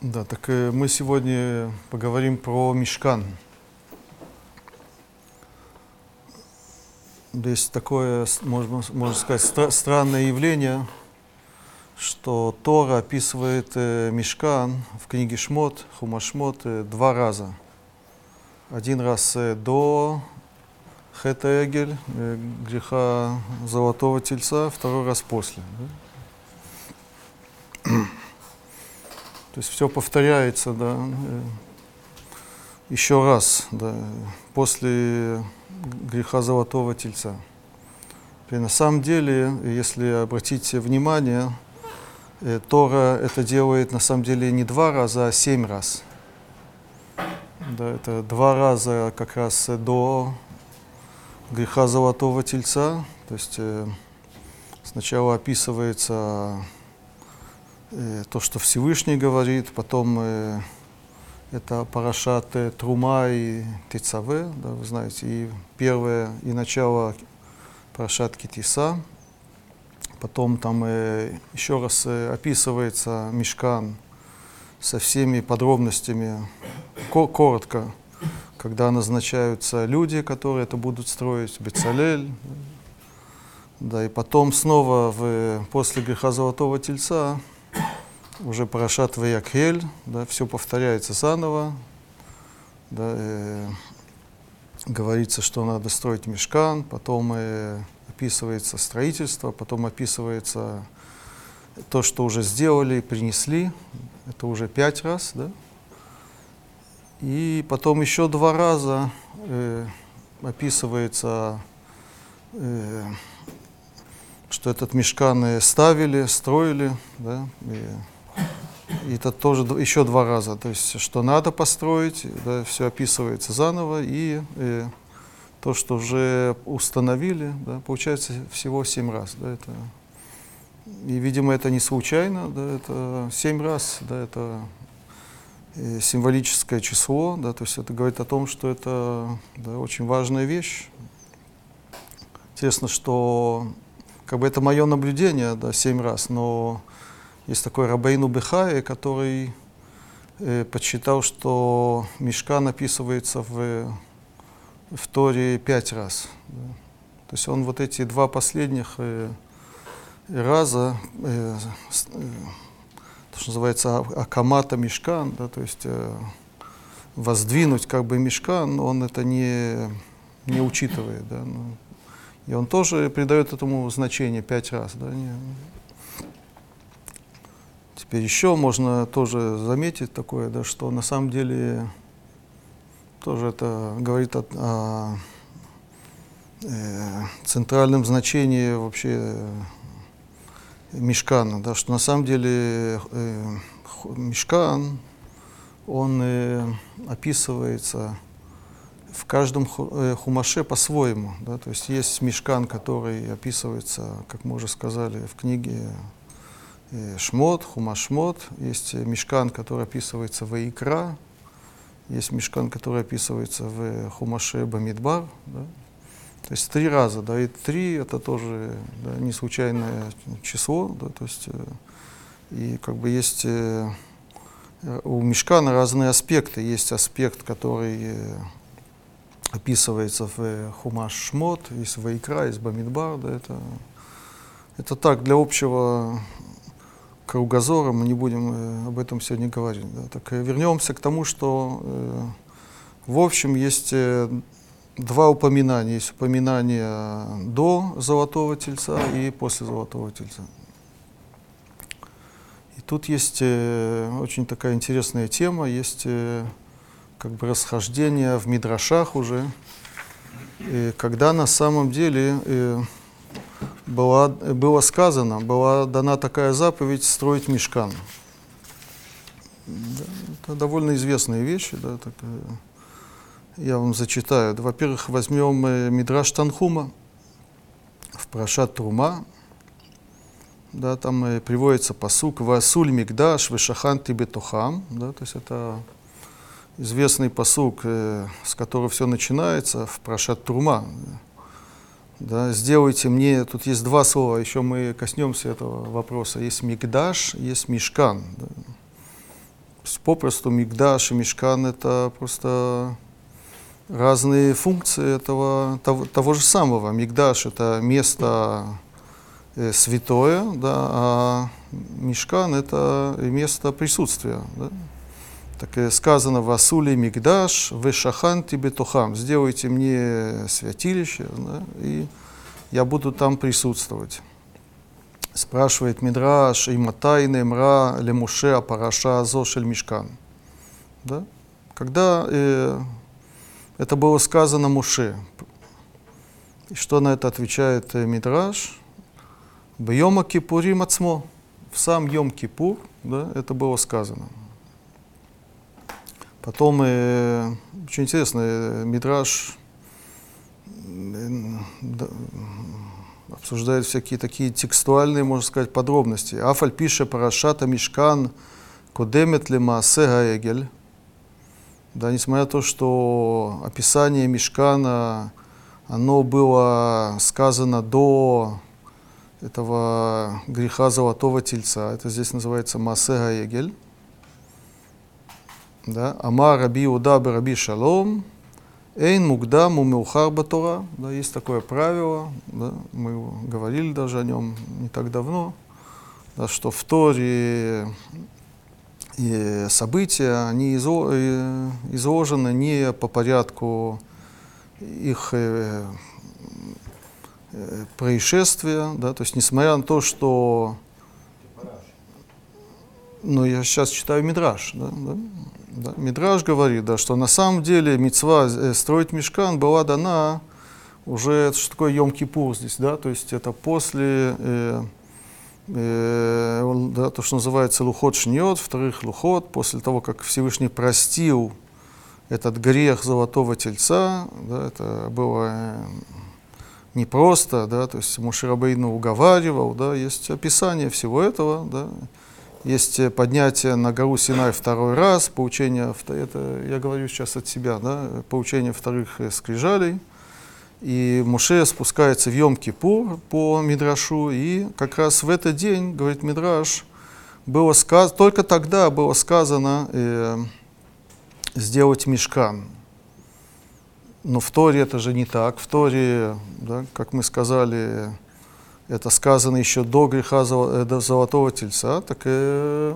Да, так э, мы сегодня поговорим про мешкан. Есть такое, можно, можно сказать, стра- странное явление, что Тора описывает э, мешкан в книге Шмот, Хумашмот, э, два раза. Один раз э, до Хета Эгель, э, греха Золотого Тельца, второй раз после. Да? То есть все повторяется, да, э, еще раз, да, после греха Золотого Тельца. И на самом деле, если обратить внимание, э, Тора это делает на самом деле не два раза, а семь раз. Да, это два раза как раз до греха Золотого Тельца, то есть э, сначала описывается то, что Всевышний говорит, потом э, это Парашат э, Трума и Тецаве, да, вы знаете, и первое, и начало Парашат Китиса, потом там э, еще раз э, описывается Мешкан со всеми подробностями, ко- коротко, когда назначаются люди, которые это будут строить, Бецалель, да, и потом снова в, после греха Золотого Тельца уже Парашат Ваякхель, да, все повторяется заново, да, э, говорится, что надо строить мешкан, потом э, описывается строительство, потом описывается то, что уже сделали, принесли, это уже пять раз, да, и потом еще два раза э, описывается, э, что этот мешкан э, ставили, строили, да, и, это тоже еще два раза, то есть что надо построить, да, все описывается заново, и э, то, что уже установили, да, получается всего семь раз, да, это и, видимо, это не случайно, да, это семь раз, да, это э, символическое число, да, то есть это говорит о том, что это да, очень важная вещь. Интересно, что как бы это мое наблюдение, да, семь раз, но есть такой Рабейну Бехай, который э, подсчитал, что Мешка написывается в, в Торе пять раз. да. То есть он вот эти два последних э, раза, э, э, то, что называется а- акамата мешкан, да, то есть э, воздвинуть как бы мешкан, он это не, не учитывает. Да, ну. и он тоже придает этому значение пять раз. Да, не- Теперь еще можно тоже заметить такое, да, что на самом деле тоже это говорит о, о, э, центральном значении вообще мешкана, да, что на самом деле э, мешкан, он э, описывается в каждом э, хумаше по-своему. Да, то есть есть мешкан, который описывается, как мы уже сказали, в книге Шмот, Хумашмот. Есть э, мешкан, который описывается в Икра. Есть мешкан, который описывается в Хумаше Бамидбар. Да. То есть три раза, да, и три это тоже да, не случайное число, да, то есть э, и как бы есть э, э, у мешкана разные аспекты. Есть аспект, который э, описывается в э, Хумаш Шмот, есть Икра, есть Бамидбар, да, это, это так, для общего кругозора, мы не будем э, об этом сегодня говорить. Да. Так э, вернемся к тому, что э, в общем есть два упоминания. Есть упоминание до Золотого Тельца и после Золотого Тельца. И тут есть очень такая интересная тема, есть как бы расхождение в Мидрашах уже, когда на самом деле была, было сказано, была дана такая заповедь строить мешкан. Да, это довольно известные вещи, да, так, э, я вам зачитаю. Во-первых, возьмем э, Мидраш Танхума в Прашат Трума. Да, там э, приводится посук «Васуль мигдаш вешахан тибетухам». Да, то есть это известный посук, с которого все начинается в Прашат Трума. Сделайте мне, тут есть два слова, еще мы коснемся этого вопроса. Есть мигдаш, есть мишкан. да. попросту Мигдаш и Мешкан это просто разные функции этого, того, того же самого. Мигдаш это место э, святое, да, а Мешкан это место присутствия. Да. Так сказано в Асуле Мигдаш, в Шахан тебе тухам, сделайте мне святилище, да, и я буду там присутствовать. Спрашивает Мидраш, и Матайне Мра Лемуше Апараша Зошель Мишкан. Да? Когда э, это было сказано Муше, и что на это отвечает э, Мидраш? Бьема Кипурим Ацмо. В сам Йом Кипур да, это было сказано. Потом, э, очень интересно, э, Мидраш да, обсуждает всякие такие текстуальные, можно сказать, подробности. Афаль пише Парашата Мишкан Кодемет Лемаасе Гаэгель. Да, несмотря на то, что описание Мишкана, оно было сказано до этого греха золотого тельца. Это здесь называется Масе Гаэгель. Да? Ама Раби Уда Раби Шалом, Эйн Мугдам Умеухар Батора. Да, есть такое правило, да, мы говорили даже о нем не так давно, да, что в Торе и события, они изложены не по порядку их э, э, происшествия, да, то есть несмотря на то, что ну, я сейчас читаю Мидраш, да, да, да? Мидраж говорит, да, что на самом деле мецва э, строить мешкан была дана уже, что такое Йом-Кипур здесь, да, то есть это после, э, э, да, то, что называется лухот шниот, вторых лухот, после того, как Всевышний простил этот грех золотого тельца, да, это было э, непросто, да, то есть Муширабейну уговаривал, да, есть описание всего этого, да, есть э, поднятие на гору Синай второй раз, поучение, это я говорю сейчас от себя, да, поучение вторых э, скрижалей. И Муше спускается в Йом-Кипур по Мидрашу, и как раз в этот день, говорит Мидраш, было сказ... только тогда было сказано э, сделать мешкан. Но в Торе это же не так. В Торе, да, как мы сказали, это сказано еще до греха э, до золотого тельца, так и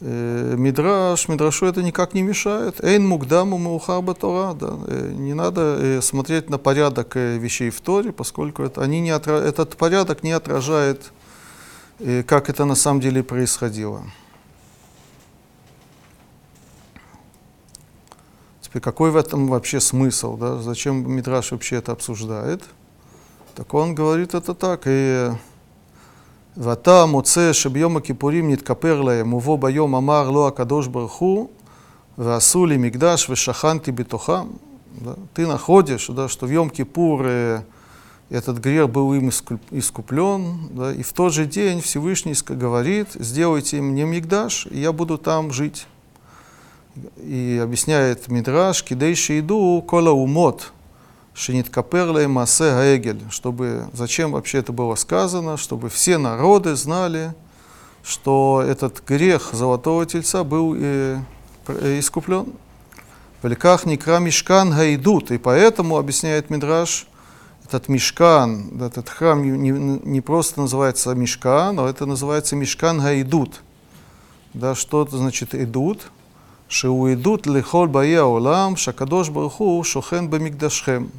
э, Мидраш, Мидрашу это никак не мешает. Эйн мукдаму маухаба Тора. Да. Э, не надо э, смотреть на порядок э, вещей в Торе, поскольку это, они не отра... этот порядок не отражает, э, как это на самом деле происходило. Теперь какой в этом вообще смысл? Да? Зачем Мидраш вообще это обсуждает? Так он говорит это так, и ואתה מוצא שביום הכיפורים נתכפר להם, ובו ביום אמר לו הקדוש ברוך הוא, ועשו לי מקדש ושכנתי בתוכם. Да? Ты находишь, да, что в Йом-Кипур э, этот грех был им искуплен, да, и в тот же день Всевышний говорит, сделайте мне мигдаш, и я буду там жить. И объясняет Мидраш, кидейши иду кола умот, Шинит Каперлей Массе Гаегель, чтобы зачем вообще это было сказано, чтобы все народы знали, что этот грех золотого тельца был э, э искуплен. Великах Никра Мишкан Гайдут, и поэтому, объясняет Мидраш, этот Мишкан, этот храм не, не просто называется Мишкан, но это называется Мишкан Гайдут. Да, что это значит идут? Шиу идут лихоль бая олам, шакадош барху Шохен бамигдашхем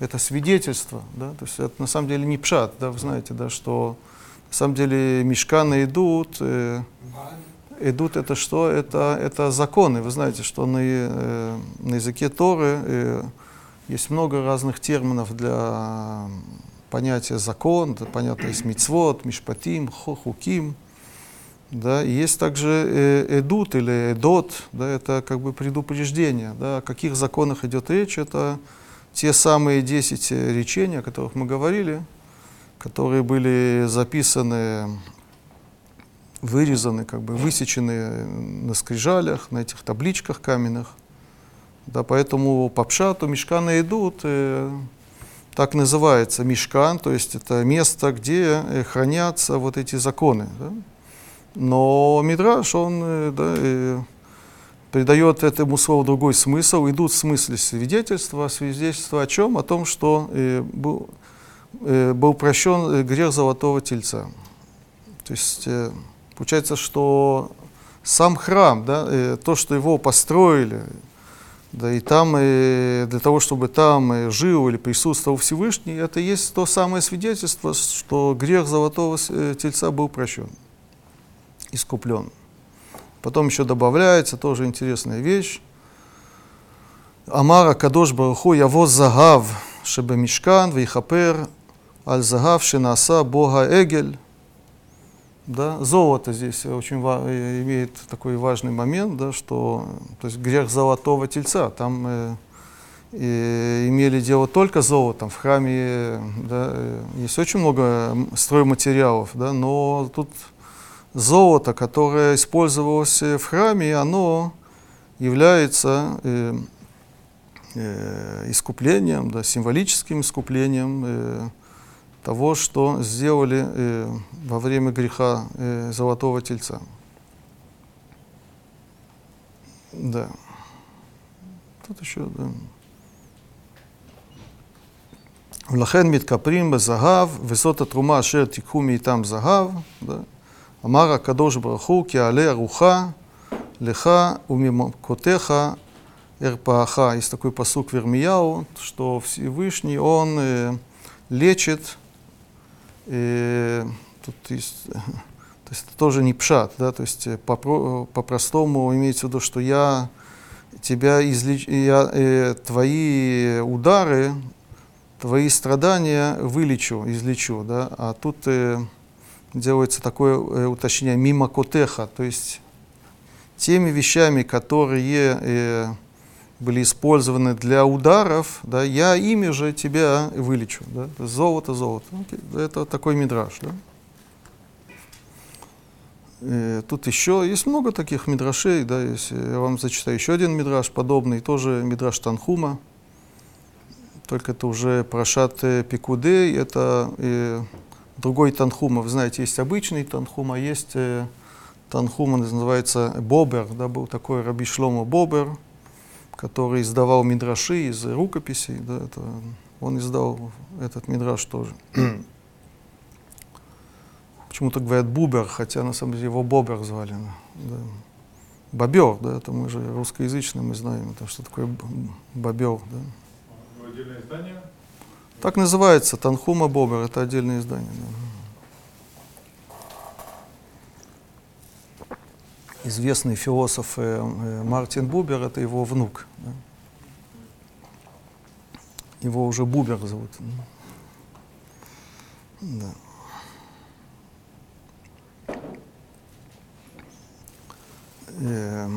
это свидетельство, да, то есть это на самом деле не пшат, да, вы знаете, да, что на самом деле мешканы идут, э, идут это что? Это, это законы, вы знаете, что на, э, на языке Торы э, есть много разных терминов для понятия закон, это понятно есть мицвод, мишпатим, хухуким, да, и есть также э, эдут или эдот, да, это как бы предупреждение, да, о каких законах идет речь, это те самые 10 э, речений, о которых мы говорили, которые были записаны, вырезаны, как бы высечены на скрижалях, на этих табличках каменных. Да, поэтому по пшату мешканы идут, э, так называется мешкан, то есть это место, где э, хранятся вот эти законы. Да? Но Мидраш, он э, да, э, придает этому слову другой смысл. Идут в смысле свидетельства. Свидетельство о чем? О том, что э, был, э, был прощен грех золотого тельца. То есть э, получается, что сам храм, да, э, то, что его построили, да, и там, и для того, чтобы там и жил или присутствовал Всевышний, это есть то самое свидетельство, что грех золотого э, тельца был прощен, искуплен. Потом еще добавляется тоже интересная вещь. Амара Кадош Баруху Явоз Загав Шебемишкан Вейхапер Аль Загав Шинаса Бога Эгель да, золото здесь очень э, имеет такой важный момент, да, что то есть грех золотого тельца, там э, и имели дело только золотом. В храме да, э, есть очень много стройматериалов, да, но тут золото, которое использовалось в храме, оно является э, э, искуплением, да, символическим искуплением э, того, что сделали э, во время греха э, золотого тельца. Да. Тут еще, да. Влахен мит каприм загав, высота трума шер тикуми и там загав, да. אמר הקדוש ברוך הוא, כי יעלה ארוחה לך וממכותיך эрпааха. Есть такой посук в Ирмияу, что Всевышний, Он э, лечит и тут есть, то есть это тоже не пшат, да, то есть по-простому по имеется в виду, что я тебя излеч... я, э, твои удары, твои страдания вылечу, излечу, да, а тут э, делается такое э, уточнение мимо котеха, то есть теми вещами, которые э, были использованы для ударов, да, я ими же тебя вылечу. Да? Золото, золото. Окей. Это такой мидраж. Да? Э, тут еще есть много таких мидрашей, да, если я вам зачитаю еще один мидраж подобный, тоже мидраж Танхума, только это уже прошат Пикудей, это э, другой Танхума. Вы знаете, есть обычный Танхума, есть э, Танхума, называется Бобер, да, был такой Раби Шлома Бобер, который издавал мидраши из рукописей, да, это, он издал этот мидраш тоже. Почему-то говорят Бубер, хотя на самом деле его Бобер звали. Да. Бобер, да, это мы же русскоязычные, мы знаем, это что такое бобер. Да. Отдельное издание? Так называется, Танхума Бобер, это отдельное издание. Да. известный философ э, э, Мартин Бубер, это его внук. Да? Его уже Бубер зовут. Да. Э,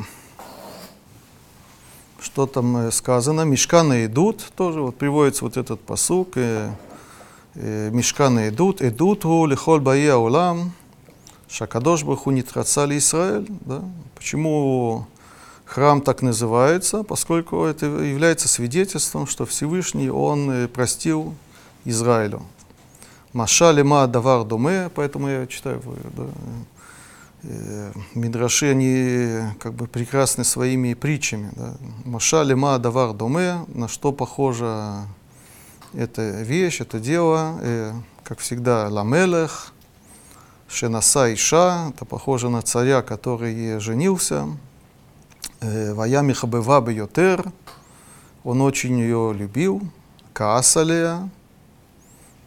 что там сказано? Мешканы идут, тоже вот приводится вот этот посук. Мешканы идут, идут у лихоль бае улам, Шакадош Баху Нитрацали Израиль. Да? Почему храм так называется? Поскольку это является свидетельством, что Всевышний Он э, простил Израилю. Маша лема давар доме, поэтому я читаю да, э, Мидраши, они как бы прекрасны своими притчами. Да. Маша лема давар доме, на что похожа эта вещь, это дело, э, как всегда, ламелех, Шенаса Иша, это похоже на царя, который женился. Э, Ваями Хабева Бейотер, он очень ее любил. Каасалия,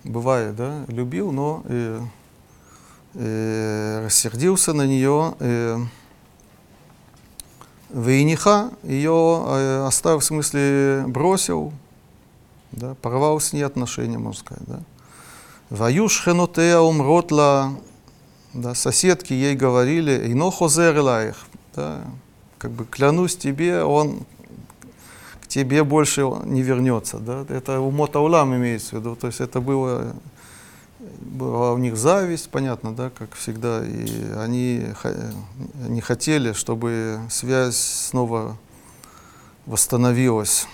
бывает, да, любил, но э, э, рассердился на нее. Э, Вейниха ее э, оставил, в смысле, бросил, да, порвал с ней отношения, можно сказать. Да. Ваюш хенотея умротла да, соседки ей говорили, «Ино хозер их», да, как бы клянусь тебе, он к тебе больше не вернется. Да? Это у Мотаулам имеется в виду. То есть это было, была у них зависть, понятно, да, как всегда. И они не хотели, чтобы связь снова восстановилась.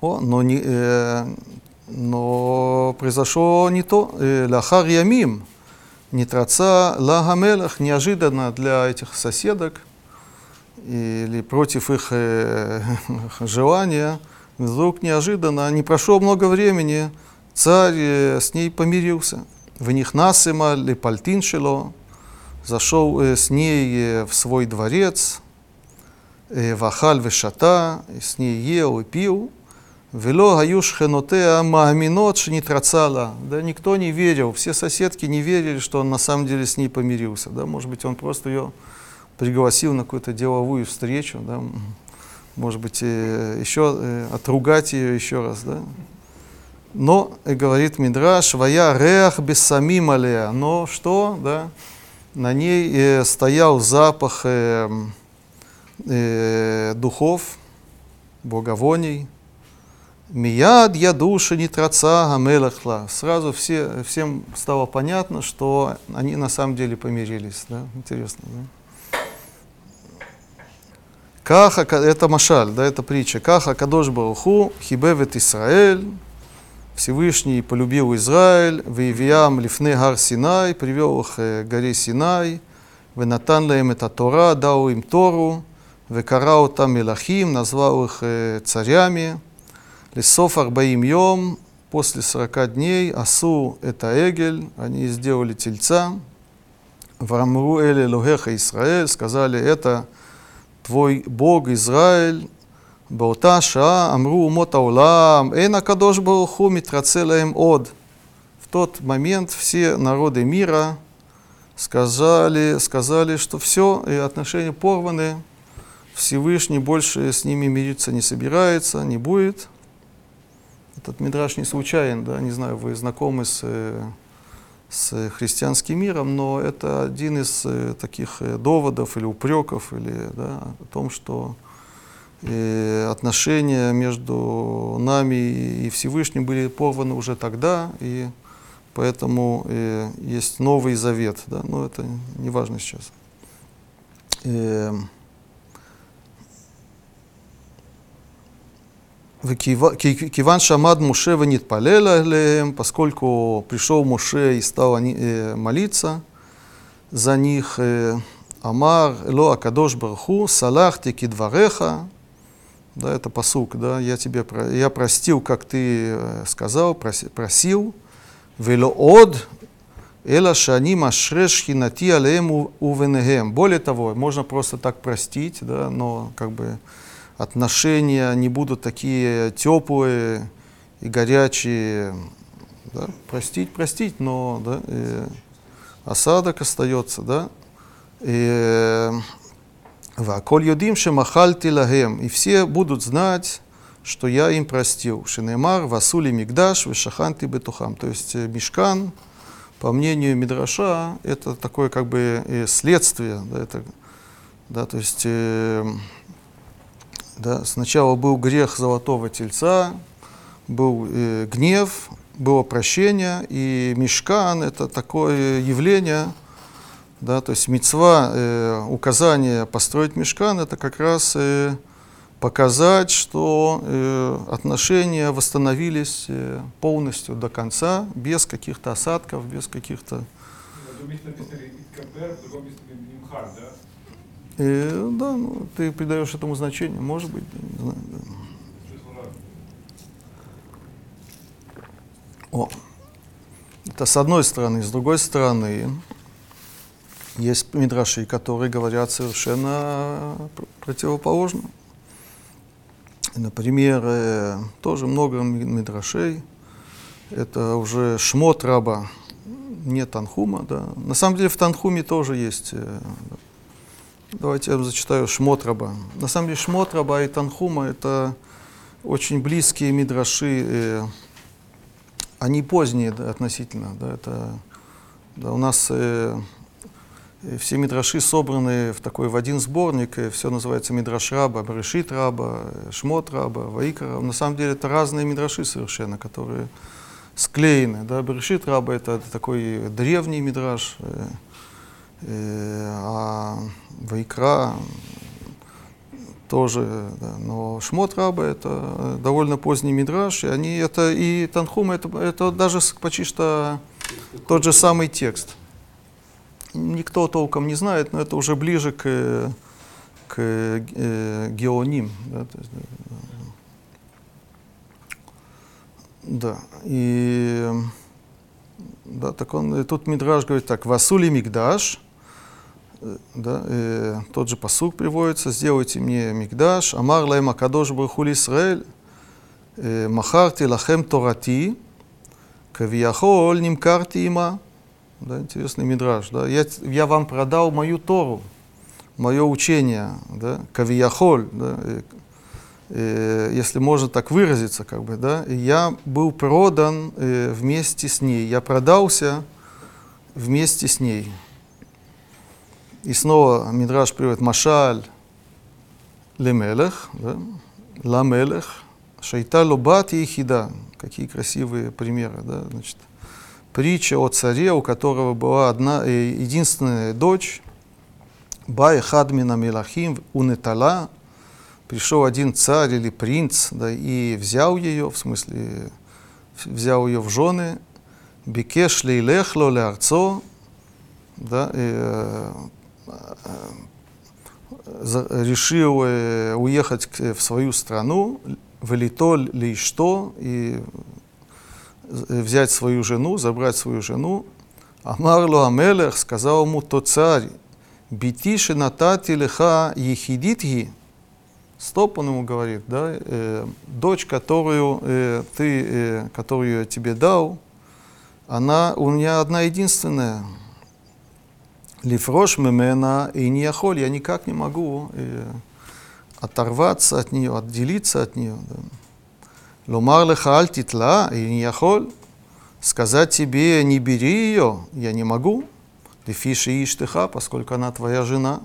О, но, не, э, но произошло не то. Э, Лахар Ямим, нитраца лагамелах, неожиданно для этих соседок или против их э, желания, вдруг неожиданно, не прошло много времени, царь с ней помирился. В них насыма лепальтин шело, зашел э, с ней э, в свой дворец, э, вахаль вешата, с ней ел и пил, Вело гаюш хенотеа мааминот шнитрацала. Да никто не верил, все соседки не верили, что он на самом деле с ней помирился. Да, может быть, он просто ее пригласил на какую-то деловую встречу, да, может быть, еще отругать ее еще раз, да. Но, и говорит Мидраш, вая реах без самим алея. Но что, да, на ней э, стоял запах э, э, духов, благовоний, Мияд я души не траца амелахла. Сразу все, всем стало понятно, что они на самом деле помирились. Да? Интересно, да? Каха, это Машаль, да, это притча. Каха Кадош Баруху, Хибевет Исраэль, Всевышний полюбил Израиль, Вивиам Лифны Гар Синай, привел их к горе Синай, Венатан лаем это Тора, дал им Тору, Векарау там Мелахим, назвал их царями, Лисов Арбаим Йом, после 40 дней, Асу это Эгель, они сделали тельца, Врамру Эле Логеха Израиль, сказали, это твой Бог Израиль, באותה שעה אמרו אומות העולם, אין הקדוש ברוך הוא מתרצה להם עוד. В тот момент все народы мира сказали, сказали, что все, и отношения порваны, Всевышний больше с ними мириться не собирается, не будет. Этот мидраж не случайен, да, не знаю, вы знакомы с, с христианским миром, но это один из э, таких э, доводов или упреков, или, да, о том, что э, отношения между нами и Всевышним были порваны уже тогда, и поэтому э, есть Новый Завет, да, но это не важно сейчас. Э, Киван Шамад Муше Ванитпалела Леем, поскольку пришел Муше и стал молиться за них, Амар Эло Акадош Барху, Салахти Кидвареха, да, это посук, да, я тебе я простил, как ты сказал, просил, вело од, эла шани машреш хинати алеем увенегем. Более того, можно просто так простить, да, но как бы отношения не будут такие теплые и горячие. Да? Простить, простить, но да, осадок остается. Да? И, Ваколь юдим шемахальти лагем. И все будут знать, что я им простил. Шинемар, Васули Мигдаш, Вешаханти Бетухам. То есть Мишкан, по мнению Мидраша, это такое как бы следствие. Да, это, да, то есть да? Сначала был грех золотого тельца, был э, гнев, было прощение, и мешкан – это такое явление, да, то есть мецва, э, указание построить мешкан – это как раз э, показать, что э, отношения восстановились э, полностью до конца, без каких-то осадков, без каких-то… И, да, ну, ты придаешь этому значение, может быть, не знаю. Да. О, это с одной стороны. С другой стороны, есть мидраши, которые говорят совершенно противоположно. Например, э, тоже много мидрашей. Это уже шмот раба, не Танхума. Да. На самом деле в Танхуме тоже есть э, Давайте я зачитаю Шмотраба. На самом деле Шмотраба и Танхума это очень близкие мидраши, э, они поздние да, относительно. Да, это, да, у нас все мидраши собраны в такой в один сборник, все называется мидраш раба, Брешит раба, Шмот раба, Ваикара. На самом деле это разные мидраши совершенно, которые склеены. Да. Брешит раба это, такой древний мидраш, э, э, а Вайкра тоже, да. но Шмот Раба это довольно поздний мидраж, и они это и Танхум это, это даже почти что тот же самый текст. Никто толком не знает, но это уже ближе к, к э, геоним. Да, есть, да, и да, так он, и тут Мидраш говорит так, Васули Мигдаш, да, э, тот же посук приводится, сделайте мне Мигдаш, Амар лаем Акадош Бархули Исраэль, Махарти лахем Торати, Кавияхол Нимкарти има. Да, интересный мидраж. Да. Я, я вам продал мою Тору, мое учение, да, Кавияхоль, да, э, э, если можно так выразиться, как бы, да, я был продан э, вместе с ней, я продался вместе с ней. И снова Мидраш приводит Машаль Лемелех, да, Ламелех, Шайта Лобат и Хида. Какие красивые примеры, да, значит. Притча о царе, у которого была одна э, единственная дочь, Бай Хадмина Мелахим Унетала, пришел один царь или принц, да, и взял ее, в смысле, взял ее в жены, Бекеш лейлехло леарцо, да, и, э, решил э, уехать в свою страну, вылитоль ли что, и взять свою жену, забрать свою жену. Амарло Амелех сказал ему тот царь, битиши натати леха ехидитги. Стоп, он ему говорит, да, э, дочь, которую э, ты, э, которую я тебе дал, она у меня одна единственная. Лифрош мемена и не охоль, я никак не могу э, оторваться от нее, отделиться от нее. Да. Ломар леха аль титла, и не охоль. Сказать тебе, не бери ее, я не могу. Лефиши иштыха, поскольку она твоя жена.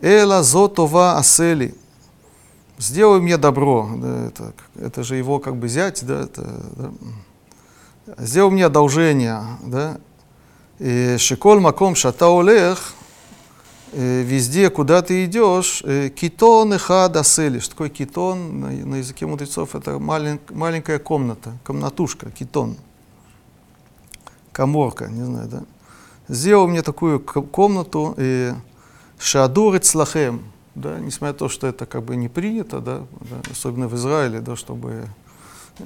Эла зотова асели. Сделай мне добро. Это, это же его как бы зять, да, это, да. Сделай мне одолжение, да. Шиколь маком шата везде, куда ты идешь, китон и хадасели. Что такое китон? На, на языке мудрецов это малень, маленькая комната, комнатушка, китон. Коморка, не знаю, да. Сделал мне такую комнату, и шадур цлахем, да, несмотря на то, что это как бы не принято, да, да особенно в Израиле, да, чтобы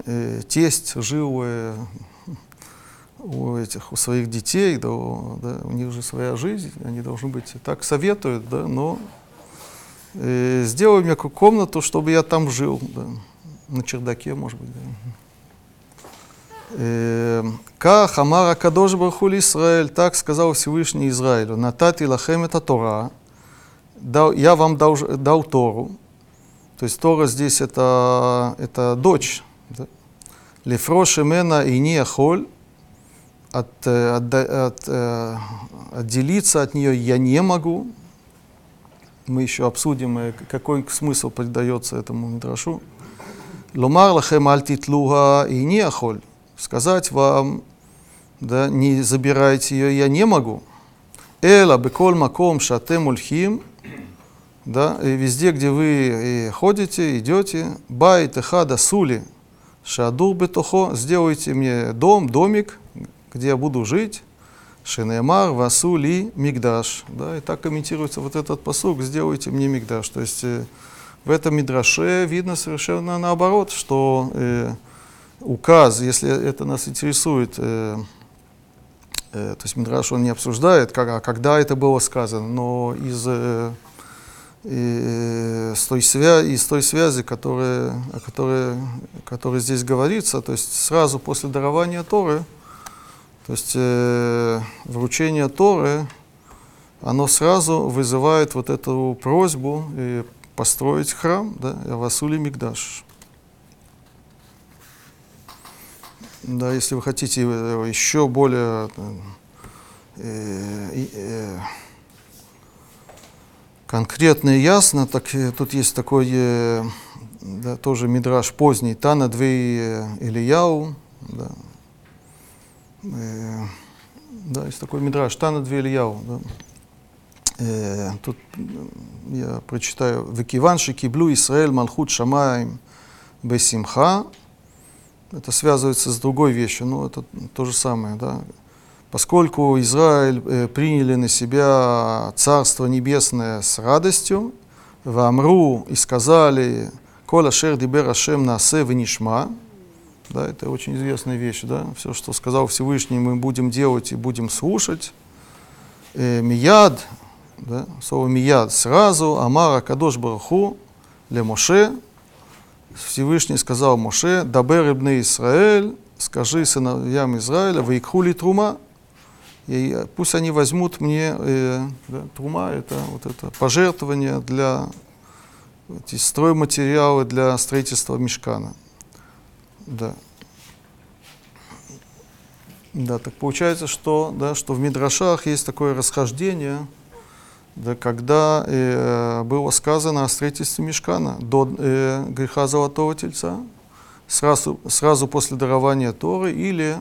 э, тесть жил э, у этих у своих детей, да, да, у них же своя жизнь, они должны быть так советуют, да, но э, сделай мне комнату, чтобы я там жил, да, на чердаке, может быть. Да. Э, Ка хамара кадош бархули Израиль, так сказал Всевышний Израилю, натати лахем это Тора, дал, я вам дал, дал Тору, то есть Тора здесь это, это дочь, да. Лефрошемена и не холь, от, от, от, отделиться от нее я не могу. Мы еще обсудим, какой смысл придается этому мидрашу. Ломар лахем альтитлуха и не ахоль. Сказать вам, да, не забирайте ее, я не могу. Эла беколь маком шатем ульхим, да, и везде, где вы ходите, идете, бай техада сули, шадур бетохо, сделайте мне дом, домик, где я буду жить, Шенемар, Васули, Мигдаш. Да, и так комментируется вот этот посук, сделайте мне Мигдаш. То есть э, в этом Мидраше видно совершенно наоборот, что э, указ, если это нас интересует, э, э, то есть Мидраш он не обсуждает, как, а когда это было сказано, но из, э, э, с, той свя из той связи, которая, о которой, которой здесь говорится, то есть сразу после дарования Торы, то есть э, вручение Торы, оно сразу вызывает вот эту просьбу э, построить храм, да, Васули Мигдаш. Да, если вы хотите э, еще более э, э, конкретно и ясно, так э, тут есть такой э, да, тоже мидраж поздний, Тана Двей Ильяу, да, Э, да, есть такой мидраж, Тана Двельяу. Да. Э, тут я прочитаю. Векиванши киблу Исраэль Малхут Шамаем Бесимха. Это связывается с другой вещью, но это то же самое, да. поскольку Израиль э, приняли на себя Царство Небесное с радостью, в Амру и сказали «Кола шер дибер Ашем насе венишма», да, это очень известная вещь, да, все, что сказал Всевышний, мы будем делать и будем слушать. Э, мияд, да, слово мияд, сразу, Амара Кадош Бараху, ле Моше, Всевышний сказал Моше, Дабер ибн Исраэль, скажи сыновьям Израиля, вейкхули трума, и пусть они возьмут мне, э, да, трума это вот это пожертвование для эти стройматериалы для строительства мешкана. Да. Да, так получается, что, да, что в Мидрашах есть такое расхождение, да, когда э, было сказано о строительстве мешкана до э, греха Золотого Тельца, сразу, сразу после дарования Торы или,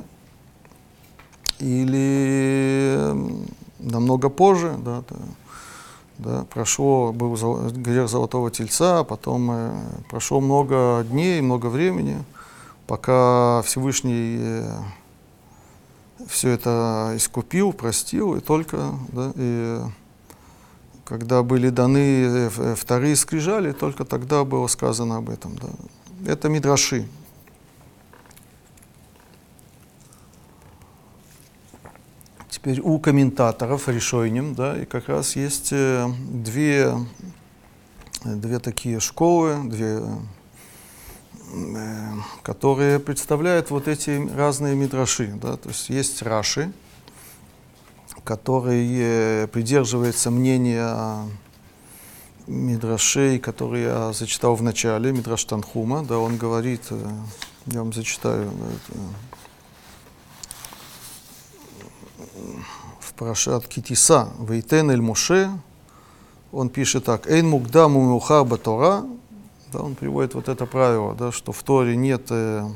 или намного позже, да, да, да, прошло, был грех Золотого Тельца, потом э, прошло много дней, много времени, пока Всевышний э, все это искупил, простил, и только, да, и когда были даны э, э, вторые скрижали, только тогда было сказано об этом. Да. Это мидраши. Теперь у комментаторов решением, да, и как раз есть две, две такие школы, две, которые представляют вот эти разные мидраши. Да, то есть есть раши, который э, придерживается мнения Мидрашей, который я зачитал в начале, Мидраш Танхума, да, он говорит, э, я вам зачитаю, это, в Парашат Китиса, Вейтен эль Моше, он пишет так, Эйн мукдам умухар батора, да, он приводит вот это правило, да, что в Торе нет э,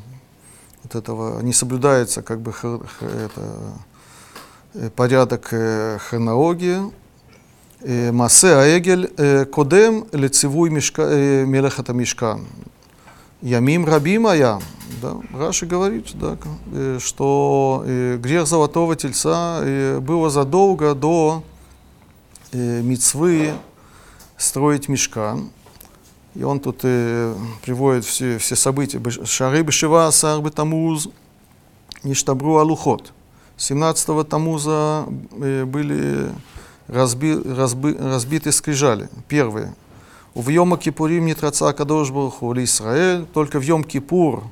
вот этого, не соблюдается как бы х, х, это, Э, порядок э, хронологии. Э, Масе Аэгель Кодем Лецевуй Мелехата Мишкан. Ямим Рабим Аям. Да, Раши говорит, да, что грех Золотого Тельца было задолго до мицвы строить мешкан. И он тут э, приводит все, все события. Шары Бешева Сар Бетамуз Ништабру Алухот. 17-го Тамуза э, были разби, разби, разбиты скрижали. Первые. В Йома Кипурим не траца Кадош Баруху Израиль, только в Кипур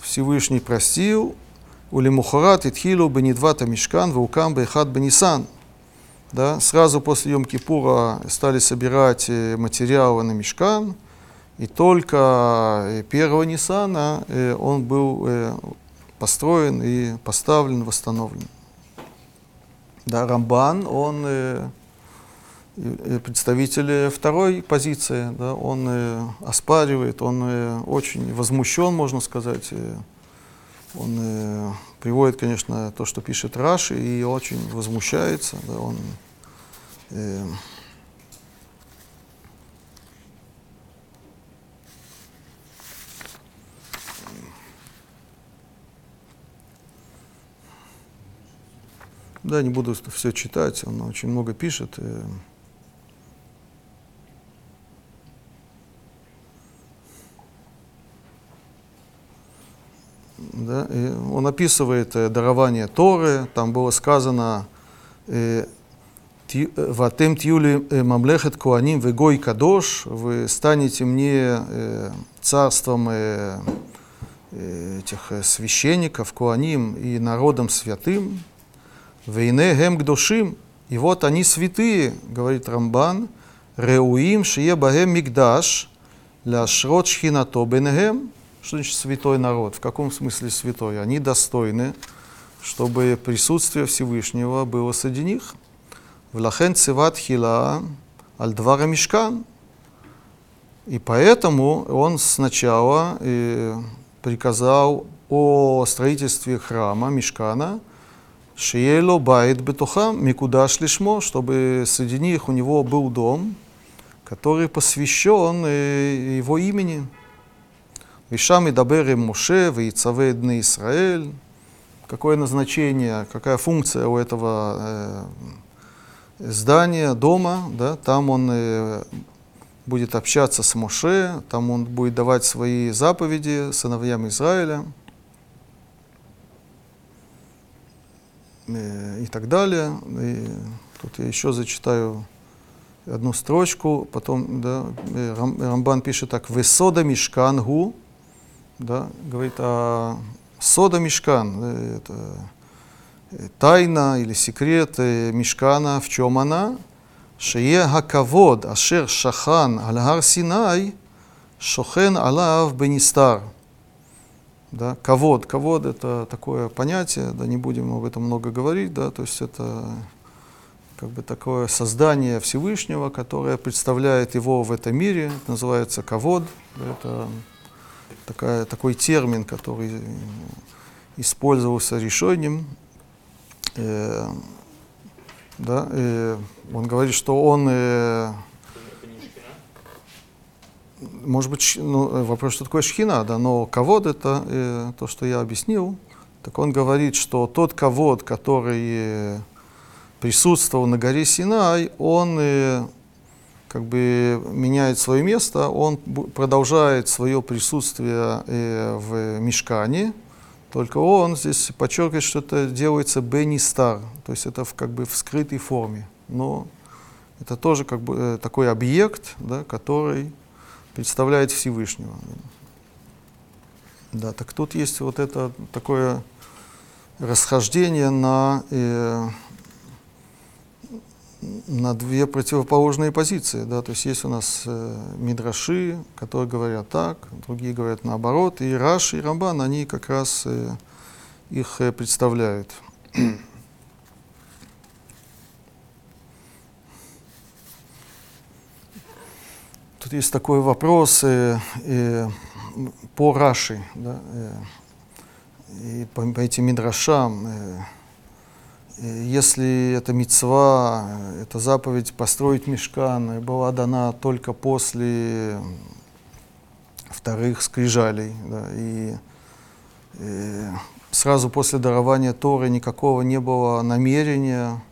Всевышний простил, у Лемухарат Итхилу Бенидвата Мишкан, Ваукам Бехат Бенисан. Да, сразу после Йом Кипура стали собирать э, материалы на Мишкан, и только 1 э, Нисана он был построен и поставлен, восстановлен. Да, Рамбан, он э, э, представитель второй позиции, да, он э, оспаривает, он э, очень возмущен, можно сказать. Э, он э, приводит, конечно, то, что пишет Раши, и очень возмущается. Да, он, э, Да, не буду все читать, он очень много пишет. И... Да, и он описывает э, дарование Торы, там было сказано э, «Ватем тиюли э, мамлехет куаним вегой кадош», вы станете мне царством этих священников, куаним и народом святым, Вейне гем гдошим, и вот они святые, говорит Рамбан, реуим шие багем мигдаш, ляшрот шхинато бенегем. Что значит святой народ? В каком смысле святой? Они достойны, чтобы присутствие Всевышнего было среди них. Влахен цеват хила аль двара мишкан. И поэтому он сначала и приказал о строительстве храма, мишкана, Шиело байт бетуха микудаш лишмо, чтобы среди них у него был дом, который посвящен его имени. Вишам и дабер им Моше, Вейцаве дны Израиль, какое назначение, какая функция у этого э, здания, дома, да, там он э, будет общаться с Моше, там он будет давать свои заповеди сыновьям Израиля. Э, и так далее. И тут я еще зачитаю одну строчку, потом да, э, Рамбан пишет так, «Весода мишкан гу», да, говорит о сода мешкан, э, это э, тайна или секрет э, мешкана, в чем она? Шие хакавод ашер шахан аль синай шохен алав бенистар. Да, кавод, кавод это такое понятие, да, не будем об этом много говорить, да, то есть это как бы такое создание Всевышнего, которое представляет его в этом мире, это называется кавод, это такая, такой термин, который использовался решением. Э, да, э, он говорит, что он... Э, может быть, ну, вопрос, что такое шхина, да, но ковод это э, то, что я объяснил. Так он говорит, что тот ковод, который э, присутствовал на горе Синай, он э, как бы меняет свое место, он продолжает свое присутствие э, в мешкане, только он здесь подчеркивает, что это делается Бенни Стар, то есть это в, как бы в скрытой форме. Но это тоже как бы э, такой объект, да, который представляет Всевышнего. Да, так тут есть вот это такое расхождение на э, на две противоположные позиции. Да? То есть есть у нас э, мидраши, которые говорят так, другие говорят наоборот, и Раши и Рамбан, они как раз э, их э, представляют. Тут есть такой вопрос э, э, по Раши, да, э, и по, по этим мидрашам. Э, если эта мецва, эта заповедь построить мешкан была дана только после вторых скрижалей, да, и, и сразу после дарования Торы никакого не было намерения,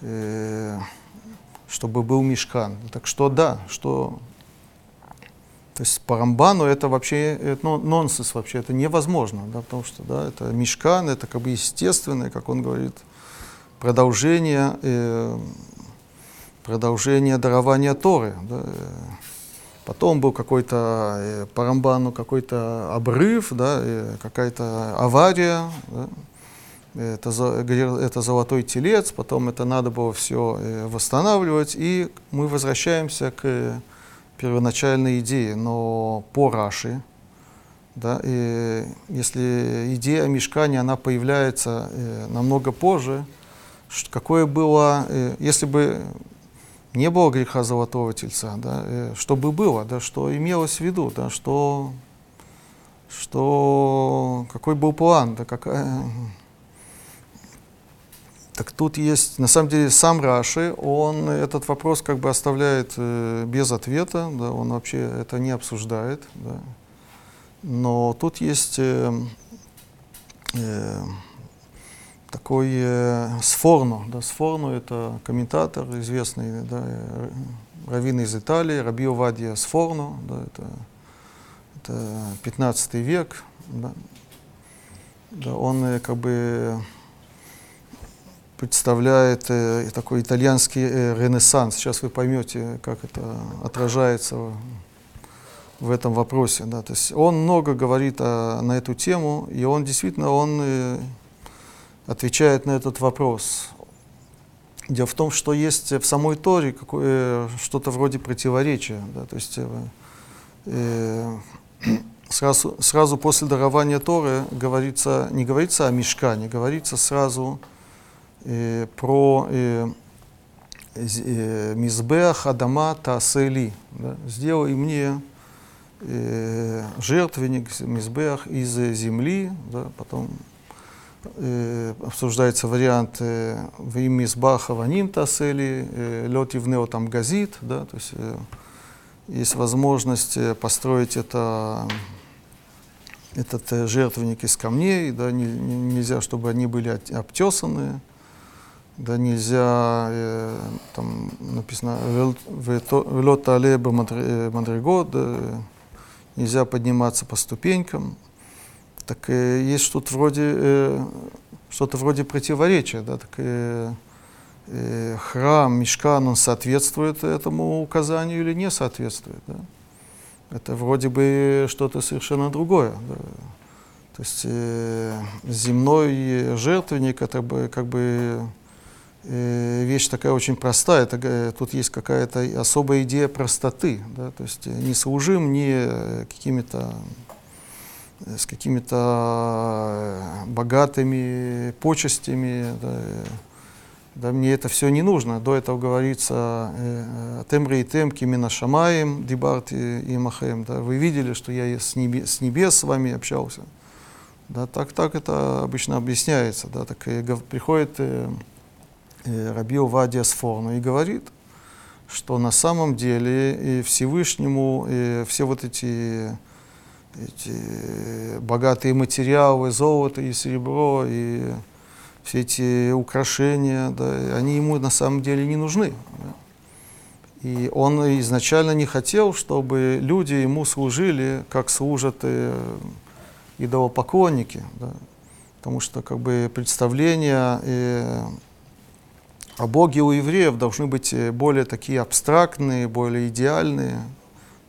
э, чтобы был мешкан. Так что да, что то есть по Рамбану это вообще это, ну, нонсенс вообще, это невозможно, да, потому что да, это мешкан, это как бы естественное, как он говорит, продолжение, э, продолжение дарования Торы. Да. Потом был какой-то э, по Рамбану какой-то обрыв, да, э, какая-то авария. Да. Это, это золотой телец, потом это надо было все э, восстанавливать, и мы возвращаемся к первоначальной идее. Но по Раши, да, и если идея о мешкане, она появляется намного позже, какое было, э, если бы не было греха золотого тельца, да, э, что бы было, да, что имелось в виду, да, что, что какой был план, да, какая... Так тут есть, на самом деле, сам Раши, он этот вопрос как бы оставляет э, без ответа, да, он вообще это не обсуждает, да. Но тут есть э, э, такой э, Сфорно. Да, Сфорно — это комментатор известный, да, э, раввин из Италии, Раби Вадия Сфорно, да, это, это 15 век. Да. Да, он э, как бы представляет э, такой итальянский э, ренессанс. Сейчас вы поймете, как это отражается в этом вопросе. Да. То есть он много говорит о, на эту тему, и он действительно он э, отвечает на этот вопрос. Дело в том, что есть в самой Торе какое, что-то вроде противоречия. Да, то есть э, э, сразу, сразу после дарования Торы говорится, не говорится о мешкане, говорится сразу э, про э, э, Мизбеах Адама Таасели. Да, сделай мне э, жертвенник, Мизбеах из земли, да, потом э, обсуждается вариант э, в имя Избаха Ваним Тасели, э, лед Евнео там газит, да, то есть э, есть возможность э, построить это этот э, жертвенник из камней, да, не, не, нельзя, чтобы они были обтесаны, да, нельзя, э, там написано, «Велот алеба мандригот», да, нельзя подниматься по ступенькам. Так э, есть что-то вроде, э, что-то вроде противоречия, да, так э, э, храм, мешкан, он соответствует этому указанию или не соответствует, да? Это вроде бы что-то совершенно другое. Да? То есть э, земной жертвенник это бы как бы э, вещь такая очень простая. Это, э, тут есть какая-то особая идея простоты. Да? То есть не служим не какими-то э, с какими-то э, богатыми почестями, да, да, мне это все не нужно. До этого говорится «Темри и тем кимина шамаем дибарти и махем». Да, вы видели, что я с небес, с небес с вами общался. Да, так, так это обычно объясняется. Да, так и приходит э, э, Раби Увадия Сфорну и говорит, что на самом деле и Всевышнему и все вот эти, эти богатые материалы, золото и серебро, и все эти украшения, да, они ему на самом деле не нужны. Да. И он изначально не хотел, чтобы люди ему служили, как служат и идолопоклонники, да, потому что как бы представления и о Боге у евреев должны быть более такие абстрактные, более идеальные,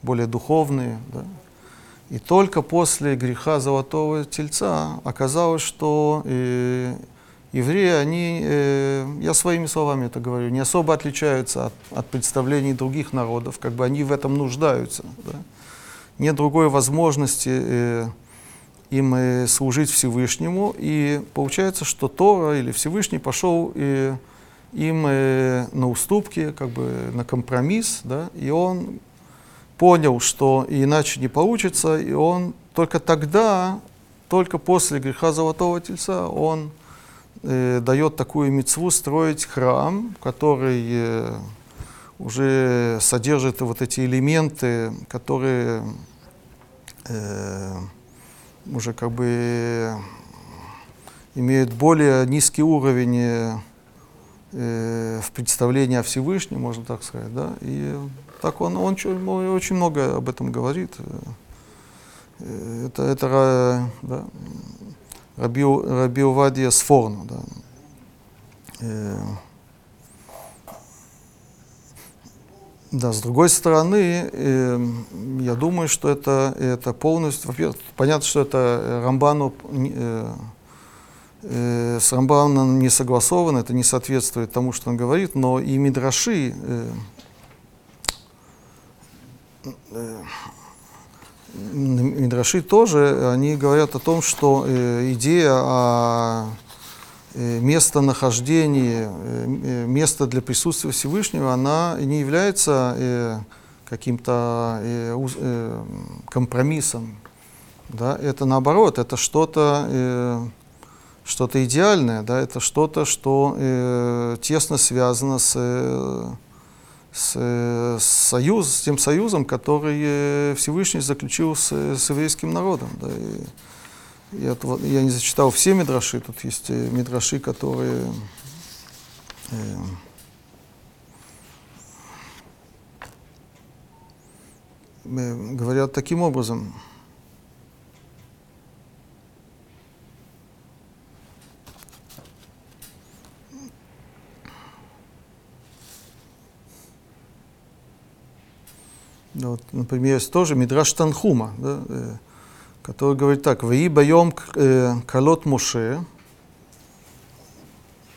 более духовные. Да. И только после греха Золотого Тельца оказалось, что и евреи, они, э, я своими словами это говорю, не особо отличаются от, от представлений других народов, как бы они в этом нуждаются. Да? Нет другой возможности э, им э, служить Всевышнему, и получается, что Тора или Всевышний пошел э, им э, на уступки, как бы на компромисс, да? и он понял, что иначе не получится, и он только тогда, только после греха Золотого Тельца, он э, дает такую мецву строить храм, который э, уже содержит вот эти элементы, которые э, уже как бы имеют более низкий уровень э, в представлении о Всевышнем, можно так сказать, да, и так он, он очень много об этом говорит. Э, это, это да, Раби, Раби Увадия Сфорну. Да. Э, да, с другой стороны, э, я думаю, что это, это полностью, во-первых, понятно, что это Рамбану, э, э, с Рамбаном не согласовано, это не соответствует тому, что он говорит, но и Мидраши, э, Мидраши тоже, они говорят о том, что э, идея о э, местонахождении, э, место для присутствия Всевышнего, она не является э, каким-то э, э, компромиссом. Да? Это наоборот, это что-то э, что-то идеальное, да? это что-то, что э, тесно связано с э, с, союз, с тем союзом, который э, Всевышний заключил с, с еврейским народом. Да, и, и это, я не зачитал все мидраши, тут есть э, мидраши, которые э, э, говорят таким образом. вот, например, есть тоже Мидраш Танхума, да, э, который говорит так, «Ваи боем э, колот Моше,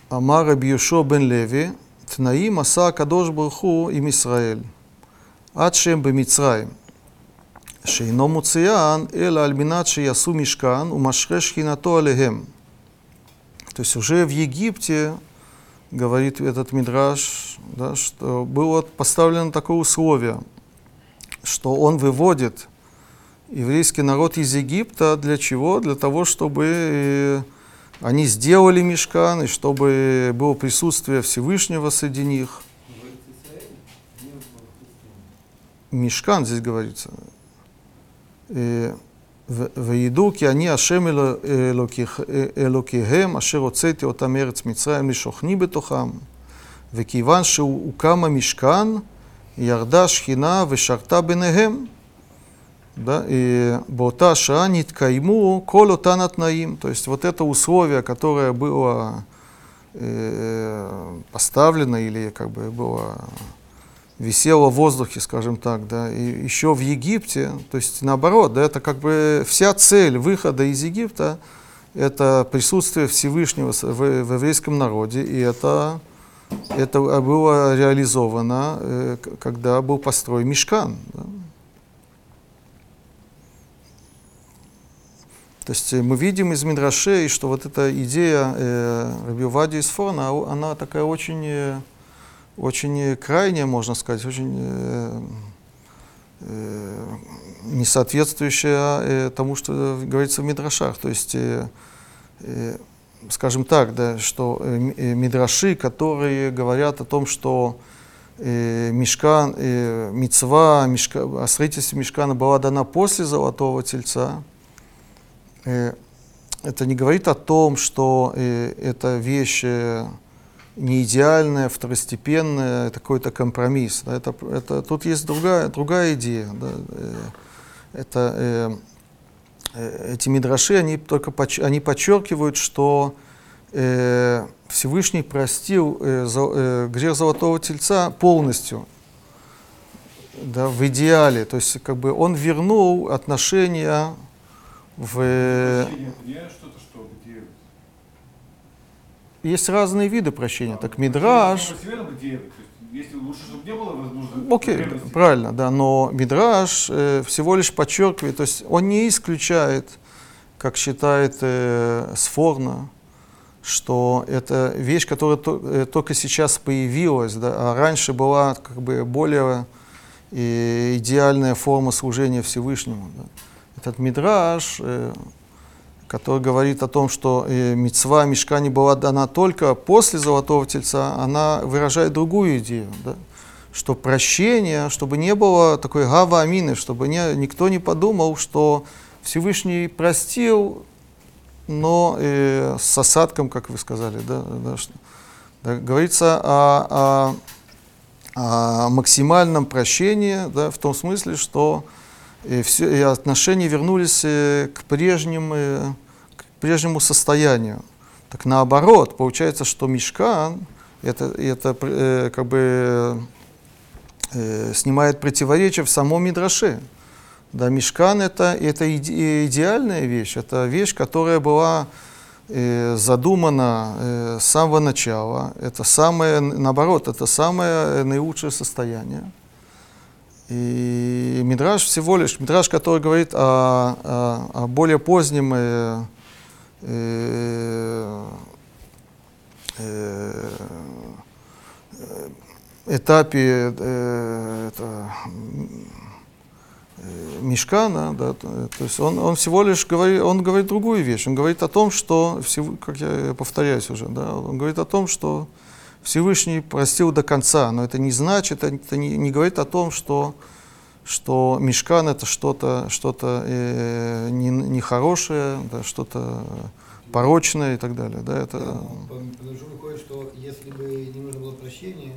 Амар Рабиюшо бен Леви, תנאים עשה הקדוש ברוך הוא עם ישראל, עד שהם במצרים, שאינו מוציאן, אלא על מנת שיעשו משכן ומשרה שכינתו עליהם. То есть уже в Египте, говорит этот Мидраш, да, что было поставлено такое условие – что он выводит еврейский народ из Египта для чего? Для того, чтобы э, они сделали мешкан, и чтобы было присутствие Всевышнего среди них. Мешкан здесь говорится. И ו- וידעו כי אני השם אלו- אלוקיך- אלוקיהם אשר הוצאתי אותם מארץ מצרים לשוכני בתוכם וכיוון שהוקם המשכן ירדה שכינה ושרתה ביניהם. Да, и באותה שעה נתקיימו כל אותן התנאים. То есть вот это условие, которое было э, поставлено или как бы было висело в воздухе, скажем так, да, и еще в Египте, то есть наоборот, да, это как бы вся цель выхода из Египта, это присутствие Всевышнего с- в, в еврейском народе, и это, это было реализовано, э, когда был построен Мешкан. То есть э, мы видим из Мидрашей, что вот эта идея э, Раби Вади из Фона, она такая очень, э, очень э, крайняя, можно сказать, очень э, э, не соответствующая э, тому, что говорится в Мидрашах. То есть, э, э, скажем так, да, что э, э, Мидраши, которые говорят о том, что э, мешкан, э, мицва, мешка, о строительстве мешкана была дана после Золотого Тельца, э, это не говорит о том, что э, эта вещь э, не идеальная, второстепенная, это какой-то компромисс. да, это, это, тут есть другая, другая идея. да, э, это, э, эти мидраши, они только поч- они подчеркивают, что э, Всевышний простил э, зо- э, грех Золотого Тельца полностью, да, в идеале. То есть как бы он вернул отношения в... Где... Есть разные виды прощения. Так Мидраш... Если лучше, чтобы не было, нужно... Окей, правильно, да, но Мидраш э, всего лишь подчеркивает, то есть он не исключает, как считает э, Сфорна, что это вещь, которая то- э, только сейчас появилась, да, а раньше была как бы более э, идеальная форма служения Всевышнему. да. Этот Мидраш, э, который говорит о том, что э, мецва мешка не была дана только после Золотого Тельца, она выражает другую идею, да? что прощение, чтобы не было такой гава амины, чтобы не, никто не подумал, что Всевышний простил, но э, с осадком, как вы сказали, да, да, что- да, говорится о, о- о максимальном прощении, да, в том смысле, что и, все, и отношения вернулись э, к, прежним, э, к прежнему состоянию. Так наоборот, получается, что мешкан это, это э, как бы снимает противоречие в самом Мидраше. Да, мешкан это, это иде- идеальная вещь, это вещь, которая была э, задумана э, с самого начала. Это самое, наоборот, это самое наилучшее состояние. И Мидраш всего лишь, Мидраш, который говорит о, о- о более позднем э, э, э, э, этапе э, это, э, Мишкана, да, то, то есть он, он всего лишь говорит, он говорит другую вещь. Он говорит о том, что, как я повторяюсь уже, да, он говорит о том, что Всевышний простил до конца, но это не значит, это не, не говорит о том, что, что мешкан это что-то что э, не, нехорошее, да, что-то порочное и так далее. Да, это, Потому что выходит, что если бы не нужно было прощения,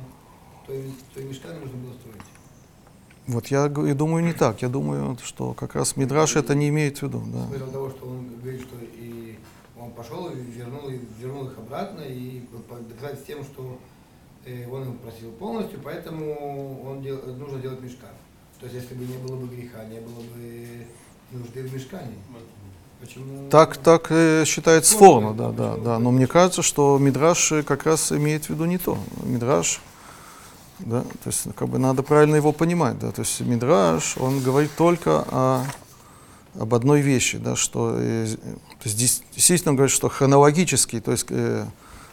то то и мешка не нужно было строить. вот я и думаю не так. Я думаю, что как раз Мидраш это не имеет в виду. Да. Того, что он говорит, что и он пошел и вернул, и вернул их обратно, и доказать тем, что э, он их просил полностью, поэтому он дел- нужно делать мешка. То есть если бы не было бы греха, не было бы нужды в мешкане. Почему? Так, так э, считает Сфорна, да, да, да. Но мне кажется, что Мидраш э, как раз имеет в виду не то. Мидраш, да, то есть как бы надо правильно его понимать, да. То есть Мидраш, он говорит только о, об одной вещи, да, что э, з- то есть дес- действительно он говорит, что хронологически, то есть э,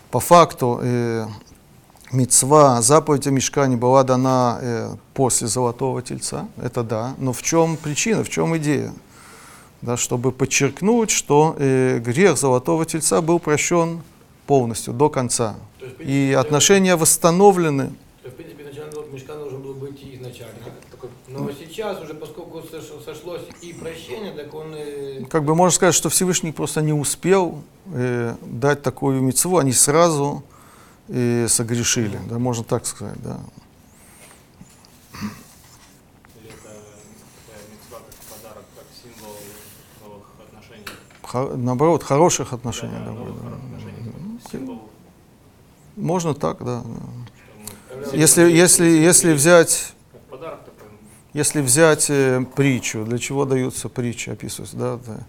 по факту э, мецва, заповедь о мешкане была дана э, после Золотого Тельца, это да. Но в чем причина, в чем идея? да, чтобы подчеркнуть, что э, грех Золотого Тельца был прощен полностью, до конца. И отношения восстановлены. То есть, в принципе, изначально мешка должен был быть изначально. Но сейчас уже, поскольку сош- сошлось и прощение, так он э, Как бы можно сказать, что Всевышний просто не успел э, дать такую мецву, они сразу э, согрешили, да, можно так сказать, да. Или это такая мецва как подарок, как символ новых отношений? Хо- наоборот, хороших отношений. Да, да, новых да. отношений, Можно так, да. да. Если, если, если взять. Если взять э, притчу, для чего даются притчи, описываются, да, это,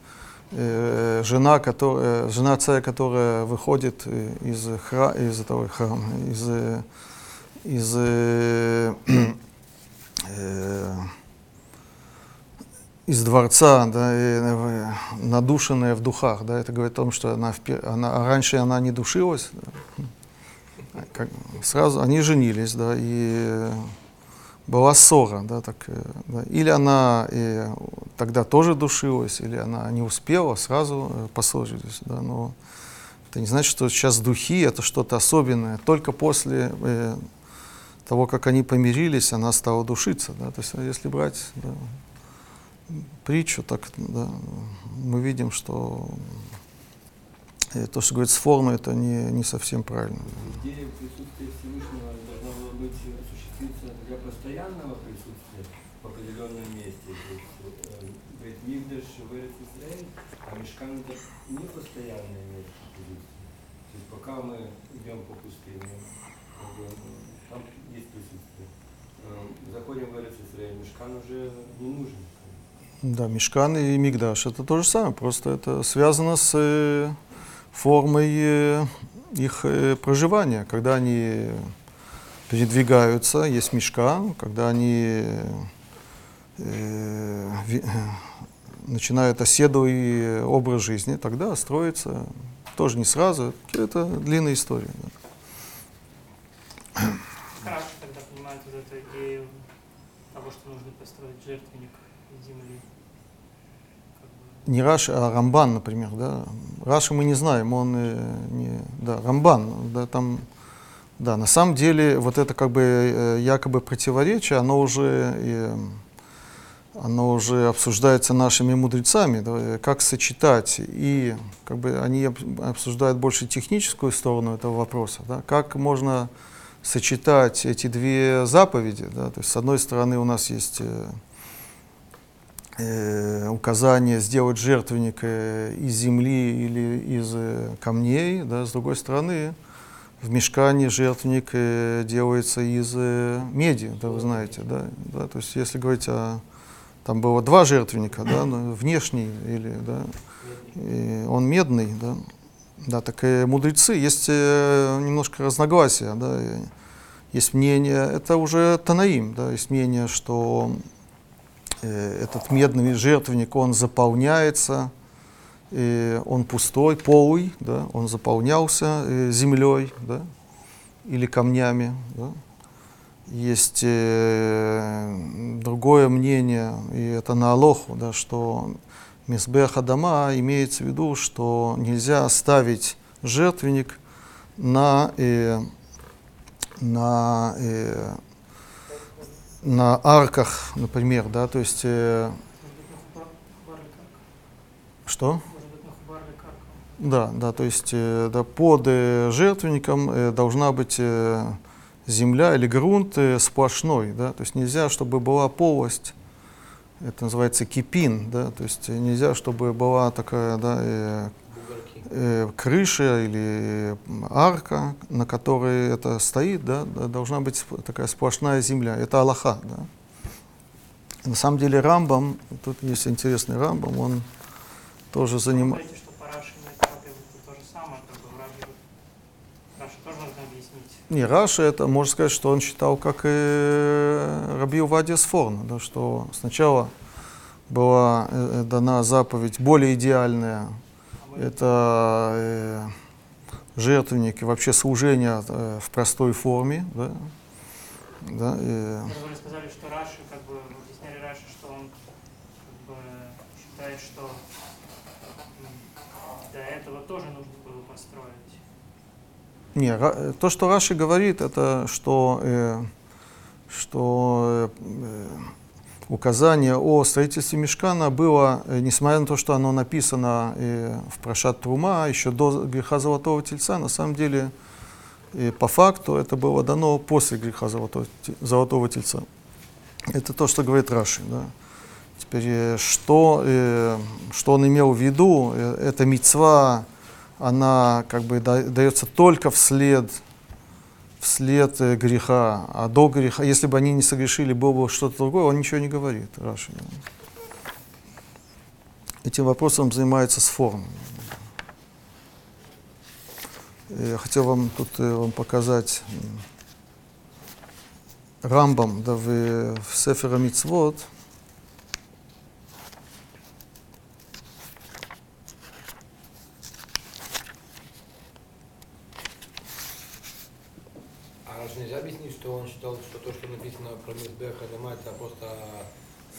э, жена, которая, жена царя, которая выходит э, из, хра, из этого храма, из, э, из э, э, из дворца, да, и, э, надушенная в духах, да, это говорит о том, что она, впе- она а раньше она не душилась, да, как, сразу они женились, да, и э, была ссора, да, так, э, да. или она э, тогда тоже душилась, или она не успела, сразу э, поссорились, да, но это не значит, что сейчас духи это что-то особенное. Только после э, того, как они помирились, она стала душиться, да, то есть э, если брать да, притчу, так да, мы видим, что то, что говорит с формой, это не, не совсем правильно. Идея присутствия Всевышнего должна была быть осуществиться для постоянного присутствия в определенном месте. То есть, э, говорит, Мигдаш в Израиль, Мешкан это не место присутствия. То есть пока мы идем по пустыне, там есть присутствие. Э, Заходим в Израиль, Мешкан уже не нужен. Да, мешкан и мигдаш это то же самое, просто это связано с э, формой э, их э, проживания. Когда они передвигаются, есть мешкан, когда они начинают оседлый образ жизни, тогда строится тоже не сразу, это длинная история. да. Хорошо тогда понимают вот эту идею того, что нужно построить жертвенник земли. Как бы, Не Раши, а Рамбан, например, да. Раши мы не знаем, он э, не, да, Рамбан, да, там, да, на самом деле вот это как бы э, якобы противоречие, оно уже, э, оно уже обсуждается нашими мудрецами, как сочетать, и как бы они об- обсуждают больше техническую сторону этого вопроса, да, как можно сочетать эти две заповеди, да, то есть с одной стороны у нас есть э, э, указание сделать жертвенник из земли или из э, камней, да, с другой стороны, в мешкане жертвенник э, делается из меди, да, вы знаете, да, да, то есть если говорить о, там было два жертвенника, да, но внешний или, да, и он медный, да, да, так и мудрецы, есть э, немножко разногласия, да, есть мнение, это уже Танаим, да, есть мнение, что э, этот медный жертвенник, он заполняется, и он пустой, полый, да, он заполнялся э, землей, да, или камнями, да. Есть э, другое мнение, и это на Алоху, да, что Мисбех Адама имеется в виду, что нельзя ставить жертвенник на, э, на, э, на арках, например, да, то есть, э, что? Да, да, то есть э, да, под э, жертвенником должна быть земля или грунт э, сплошной, да, то есть нельзя, чтобы была полость, это называется кипин, да, то есть нельзя, чтобы была такая, да, э, э, крыша или арка, на которой это стоит, да, должна быть такая сплошная земля. Это Аллаха. Да. На самом деле Рамбам, тут есть интересный Рамбам, он тоже занимается... говорите, что по Раши и Метабе это то же самое, как бы в Раши, Раши тоже нужно объяснить. Не, Раша, это можно сказать, что он считал, как и Раби Увадия Сфорна, да, что сначала была э, дана заповедь более идеальная, это э, жертвенник и вообще служение э, в простой форме, да, да, и- Вы сказали, что Раши, как бы, объясняли Раши, что он как бы, считает, что до этого тоже нужно. Не, э, то, что Раши говорит, это что, э, что э, указание о строительстве Мешкана было, э, несмотря на то, что оно написано э, в Прошат Трума, еще до греха Золотого Тельца, на самом деле, э, по факту это было дано после греха Золотого, Золотого Тельца. Это то, что говорит Раши. Да? Теперь, э, что, э, что он имел в виду, э, эта мецва, она как бы да- дается только вслед вслед э, греха, а до греха, если бы они не согрешили, было бы что-то другое, он ничего не говорит, Раши. Этим вопросом занимается с формой. Я хотел вам тут э, вам показать Рамбам да, в, в Сефера Мицвод. А раз нельзя объяснить, что он считал, что то, что написано про Мизбех Адама, это просто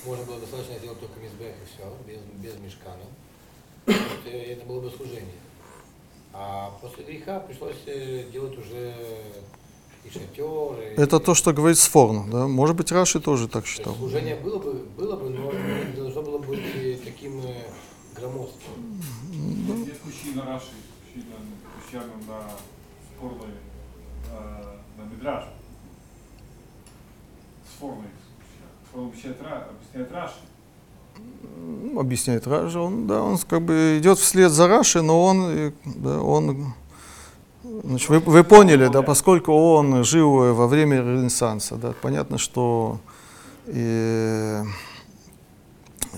можно было достаточно сделать только Мизбех и все, без, без мешкана. Это, это было бы служение. А после греха пришлось э, делать уже и шатер, и... Это то, что говорит Сфорн. Да? Может быть, Раши тоже так То считал. Служение было бы, было бы, но не должно было быть э, таким э, громоздким. Есть мужчина Раши, мужчина, мужчина на спорной, э, на Мидраш. Спорный. Он объясняет, объясняет Раши. Ну, объясняет Раши, он, да, он как бы идет вслед за Раши, но он, э, да, он значит, вы, вы поняли, да, поскольку он жил э, во время Ренессанса, да, понятно, что э, э,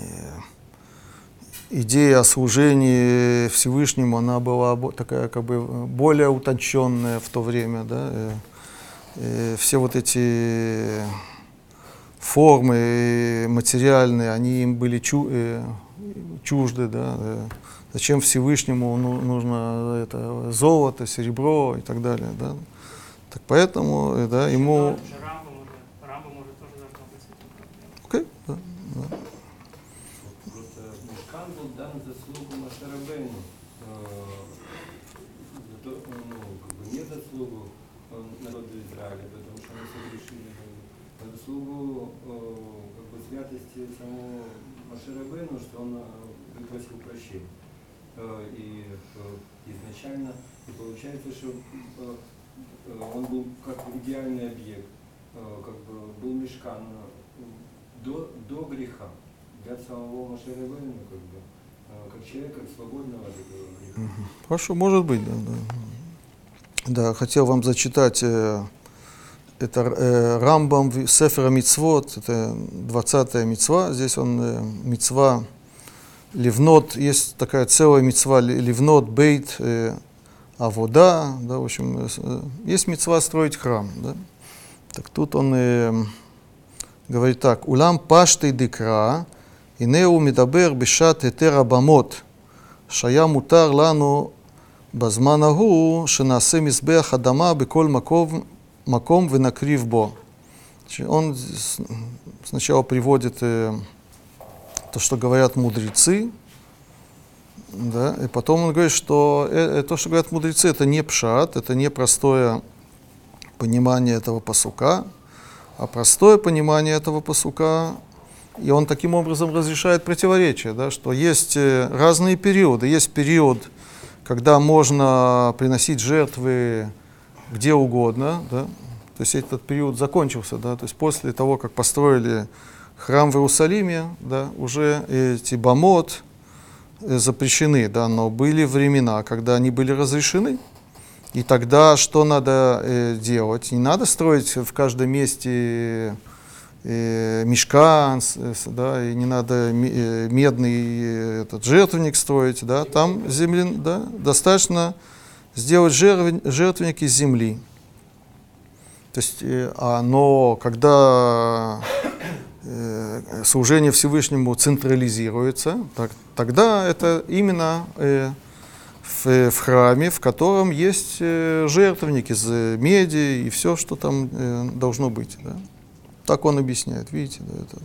идея о служении Всевышнему, она была такая как бы более утонченная в то время, да, э, э, все вот эти формы материальные, они им были чу- э, чужды, да, э, зачем Всевышнему ну- нужно это золото, серебро и так далее, да. Так поэтому, э, да, ему, Даже Рамбам уже, Рамбам уже тоже должно быть с этим проблема. окей, да, да. Просто Мешкан был дан в заслугу Машарабейну. За то, ну, как бы не заслугу э, народа Израиля, потому что они согрешили. А заслугу э, как бы святости самого Машарабейну, что он э, просил прощения. Э, И э, изначально и получается, что э, э, он был как идеальный объект, э, как бы был мешкан э, до, до греха для самого Машеревена, как бы, э, как человека свободного от этого греха. Хорошо, может быть, да, да. Да, хотел вам зачитать э, это э, Рамбам в Сефера Мицвод, это 20-я мицва. Здесь он э, мицва Ливнот, есть такая целая мицва Ли- Ливнот Бейт э, Авода, да, в общем, э, с- э, есть мицва строить храм, да. Так тут он э, говорит так, Улам пашты дикра, инеу медабер бешат этер абамот, שהיה מותר לנו בזמן ההוא שנעשה מזבח אדמה בכל מקום, маком вынакрив бо. Он сначала приводит э, то, что говорят мудрецы, да, и потом он говорит, что э, э, то, что говорят мудрецы, это не пшат, это не простое понимание этого посука, а простое понимание этого посука, и он таким образом разрешает противоречие, да, что есть разные периоды. Есть период, когда можно приносить жертвы где угодно, да, то есть этот период закончился, да, то есть после того, как построили храм в Иерусалиме, да, уже эти бамот э, запрещены, да, но были времена, когда они были разрешены, и тогда что надо э, делать? Не надо строить в каждом месте э, мешкан, с- да, и не надо э, медный э, этот жертвенник строить, да, там землен, да, достаточно сделать жертвен- жертвенник из земли. То есть, э, а, но когда э, служение Всевышнему централизируется, так, тогда это именно э, в, э, в храме, в котором есть э, жертвенник из э, меди и все, что там э, должно быть. Да? Так он объясняет, видите, да, это.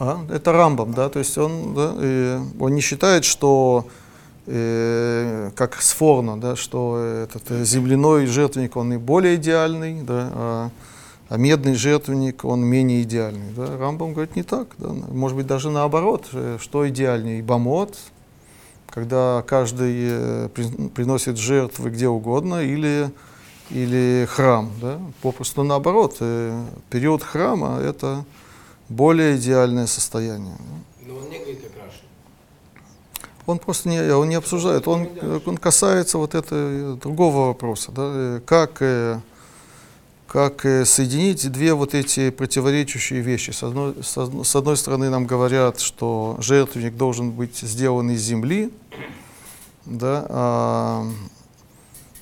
А, это Рамбам, да, то есть он, да, э, он не считает, что э, как с Форно, да, что этот э, земляной жертвенник, он и более идеальный, да, а а медный жертвенник, он менее идеальный. Да? Рамбам говорит не так. Да? Может быть, даже наоборот, э, что идеальнее, бамот, когда каждый при- приносит жертвы где угодно, или, или храм. Да? Попросту наоборот, период храма – это более идеальное состояние. Но он не говорит. Он просто не, он не обсуждает, он, он касается вот этого другого вопроса, да, э, как, э, как э, соединить две вот эти противоречащие вещи. С одной, с одной- стороны нам говорят, что жертвенник должен быть сделан из земли, да, а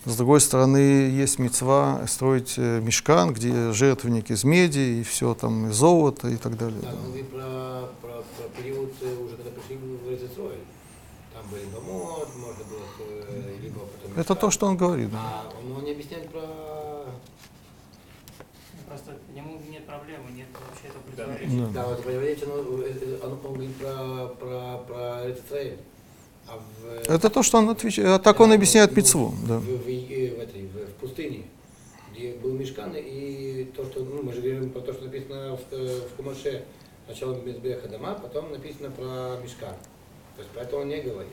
с другой стороны есть мецва строить мешкан, где жертвенник из меди и все там из золота и так далее. Да, да. говорит про, про, про период уже, когда пришли в Эрицесрой. Э, либо потом... Это то, что он говорит. да. А он, он не объясняет про... Просто к нему нет проблемы, нет вообще этого Да. противоречия. Да, вот понимаете, он, э, он, говорит про, про, про Эрицесрой. А в... Это то, что он отвечает. а Так он Да, объясняет ну. В, Да. в, в, э, в этой, в, в пустыне, где был мешкан, и то, что, ну, мы же говорим про то, что написано в, э, в Кумаше, сначала Мизбеха дома, потом написано про мешкан. То есть про это он не говорит.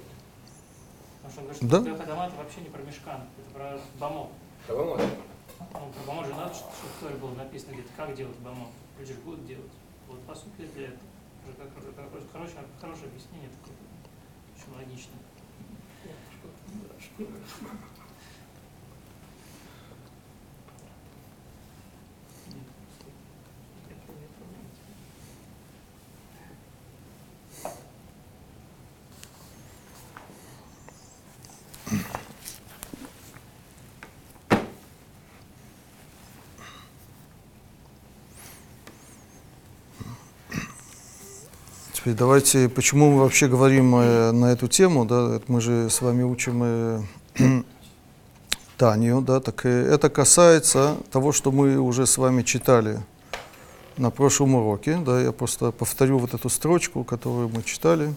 Потому что он говорит, что Да. да? Хадамат вообще не про мешкан, это про бамо. Про бомот. Ну, про бамо же надо, что в Торе было написано где-то, как делать бамо. Люди же будут делать. Вот по сути для этого. Уже как, как- хорошее, хорошее объяснение такое. Очень логично. Теперь давайте, почему мы вообще говорим э, на эту тему, да, мы же с вами учим э, Танию, да, так э, это касается того, что мы уже с вами читали на прошлом уроке, да, я просто повторю вот эту строчку, которую мы читали.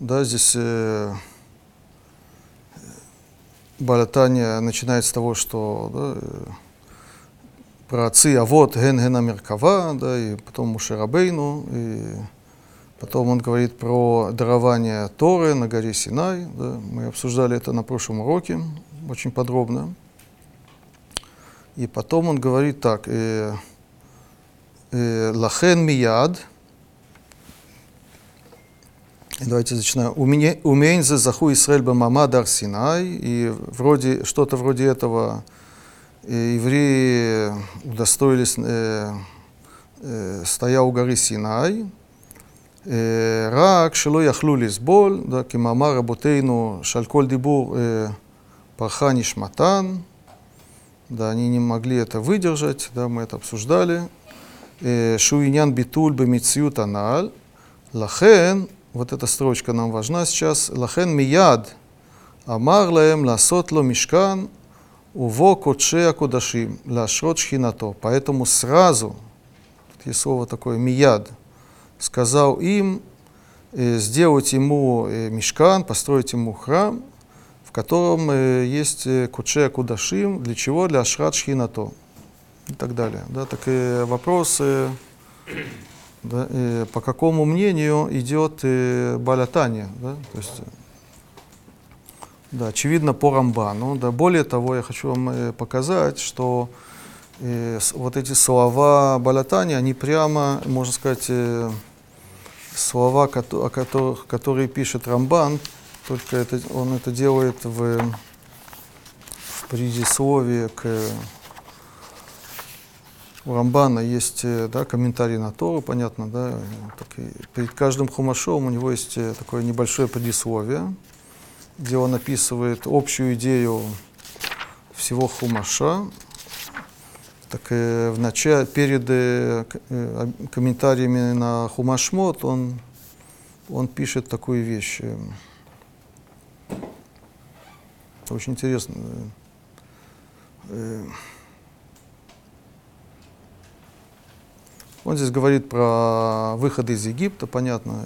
Да, здесь э, Балатания начинает с того, что да, э, про отцы, а вот ген гена меркава, да, и потом Мушерабейну, и потом он говорит про дарование Торы на горе Синай, да, мы обсуждали это на прошлом уроке очень подробно. И потом он говорит так, э, э, лахен мияд, давайте начинаем. Умень за заху Исраэль бамама дар Синай, и вроде, что-то вроде этого евреи удостоились, э, э, стоя у горы Синай, אה, רק שלא יכלו לסבול, да, כמאמר רבותינו שעל כל דיבור אה, פרחה נשמתן, да, они не могли это выдержать, да, мы это обсуждали, אה, שהוא עניין ביטול במציאות הנ"ל, לכן, вот эта строчка нам важна сейчас, לכן מיד אמר להם לעשות לו Уво коче акудашим, лашрот шхинато. Поэтому сразу, тут есть слово такое, мияд, сказал им э, сделать ему э, мешкан, построить ему храм, в котором э, есть куче акудашим, для чего? Для ашрат шхинато и так далее. Да, так и вопросы, да, и по какому мнению идет балятание, да, то есть да, очевидно по Рамбану. Да, более того, я хочу вам э, показать, что э, вот эти слова Балатани, они прямо, можно сказать, э, слова, о которых, которые пишет Рамбан, только это, он это делает в, в предисловии к... У Рамбана есть э, да, комментарий на Тору, понятно, да, так перед каждым хумашом у него есть э, такое небольшое предисловие, где он описывает общую идею всего хумаша, так э, в начале, перед э, э, комментариями на Хумашмот он, он пишет такую вещь. э, Очень интересно. э. Он здесь говорит про выход из Египта, понятно.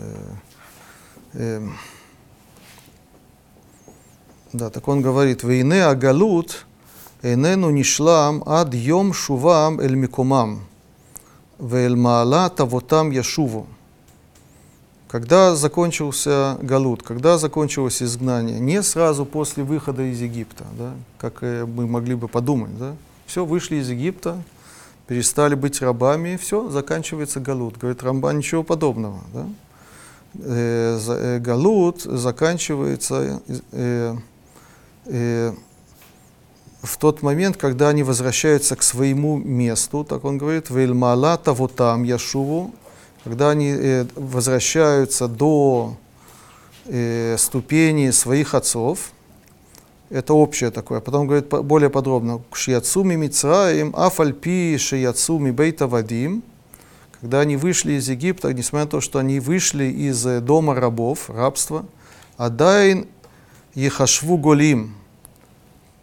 Да, так он говорит, «Вейне агалут эйнену нишлам ад йом шувам эль микомам, вэль маала тавотам яшуву». Когда закончился Галут, когда закончилось изгнание, не сразу после выхода из Египта, да, как э, мы могли бы подумать. Да. Все, вышли из Египта, перестали быть рабами, все, заканчивается Галут. Говорит Рамба, ничего подобного. Да. Э, э, галут заканчивается... Э, э, в тот момент, когда они возвращаются к своему месту, так он говорит, «Вельмала тавотам яшуву», когда они э, возвращаются до э, ступени своих отцов, это общее такое. Потом говорит более подробно. «Шияцуми мицраим афальпи шияцуми бейта вадим», когда они вышли из Египта, несмотря на то, что они вышли из э, дома рабов, рабства, «Адайн ехашву голим»,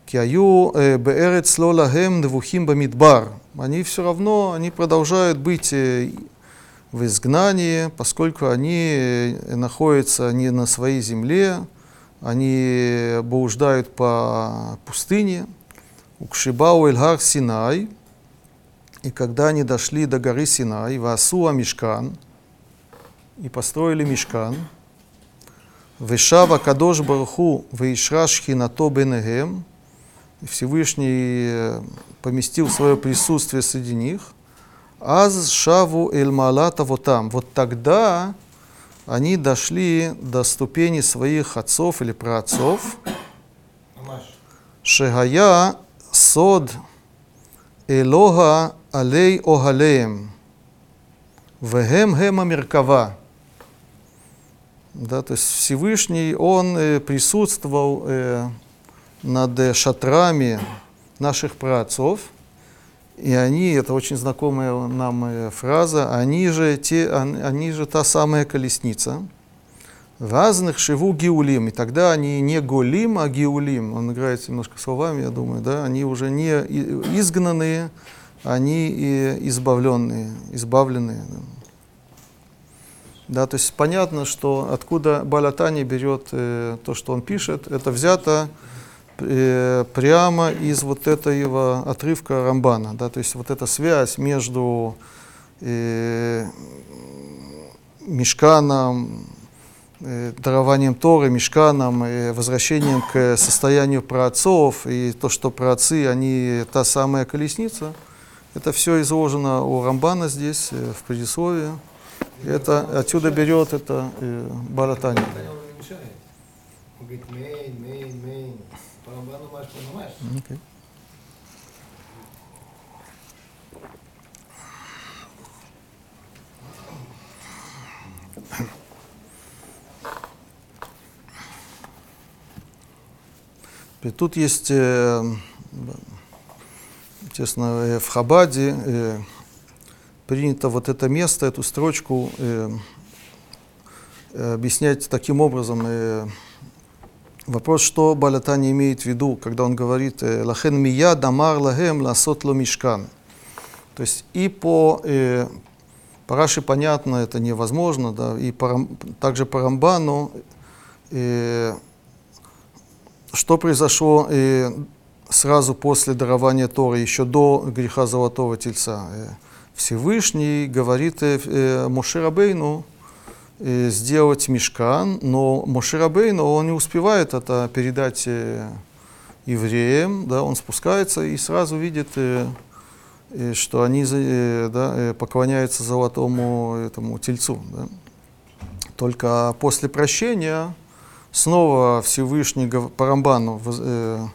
Киаю аю э, беэрец лолахем двухим бамидбар. Они все равно, они продолжают быть э, в изгнании, поскольку они э, находятся не на своей земле, они блуждают по пустыне. Укшибау Эльгар Синай, и когда они дошли до горы Синай, Васуа Мишкан, и построили Мишкан, Вешава Кадош Барху Вейшраш Хинато Бенегем, Всевышний э, поместил свое присутствие среди них. Аз Шаву Эль Малата Вотам. Вот тогда они дошли до ступени своих отцов или праотцов. Шегая Сод Элога Алей Огалеем. Вегем Гема Меркава. Да, то есть Всевышний, Он э, присутствовал э, над э, шатрами наших праотцов, и они, это очень знакомая нам э, фраза, они же, те, он- они же та самая колесница. Разных шиву гиулим. И тогда они не голим, а гиулим. Он играет немножко словами, я думаю, да. Они уже не изгнанные, они и избавленные, избавленные. Да. То есть понятно, что откуда Балатани берет э, то, что он пишет, это взято э, прямо из вот этого отрывка Рамбана. Да, то есть вот эта связь между э, Мешканом, э, дарованием Торы, Мешканом, э, возвращением к состоянию праотцов, и то, что праотцы, они та самая колесница, это все изложено у Рамбана здесь, э, в предисловии. И это отсюда берет это э, мешает. Он говорит, И Тут есть, э, честно, э, в Хабаде э, принято вот это место, эту строчку э, э, объяснять таким образом. Вопрос, что Балатани имеет в виду, когда он говорит э, «Лахен мия дамар лахем ласот ло мишкан». То есть и по, э, по Раши понятно, это невозможно, да, и по, также по Рамбану, э, что произошло э, сразу после дарования Торы, еще до греха Золотого Тельца. Э, Всевышний говорит э, э, Моше Рабейну, э, сделать мешкан, но Моше Рабейну, он не успевает это передать э, евреям, да, он спускается и сразу видит, э, э, что они э, да, э, поклоняются золотому этому тельцу. Да. Только после прощения снова Всевышний гов- по Рамбану воз- э,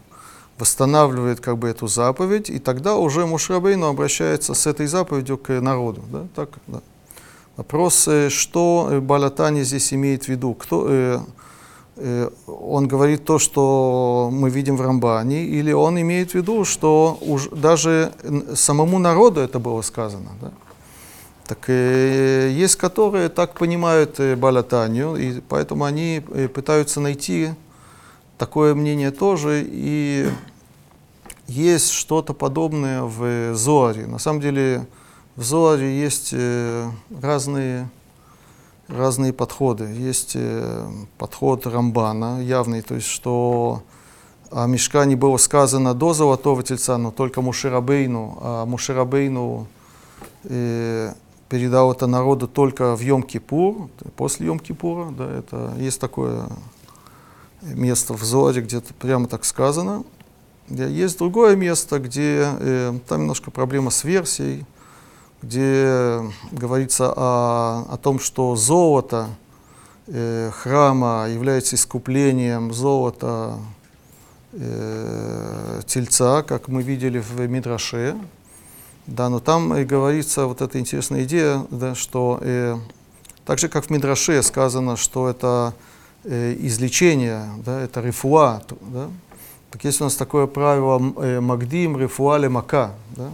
восстанавливает как бы эту заповедь, и тогда уже Мушрабейну обращается с этой заповедью к народу. Да? Так, да. Вопрос, э, что э, Балатани здесь имеет в виду? Кто, э, э, он говорит то, что мы видим в Рамбане, или он имеет в виду, что уж даже самому народу это было сказано? Да? Так э, есть, которые так понимают э, Балатанию, и поэтому они э, пытаются найти такое мнение тоже, и есть что-то подобное в Зоаре. На самом деле в Зоаре есть э, разные, разные подходы. Есть э, подход Рамбана явный, то есть что о Мешкане было сказано до Золотого Тельца, но только Мушерабейну, а Мушерабейну э, передал это народу только в Йом-Кипур, после Йом-Кипура, да, это есть такое место в Зоре, где -то прямо так сказано. Есть другое место, где э, там немножко проблема с версией, где говорится о, о том, что золото э, храма является искуплением золота э, тельца, как мы видели в Мидраше. Да, но там и говорится вот эта интересная идея, да, что э, так же как в Мидраше сказано, что это э, излечение, да, это рифуа, да, так есть у нас такое правило э, Магдим, Рифуале, Мака. Да?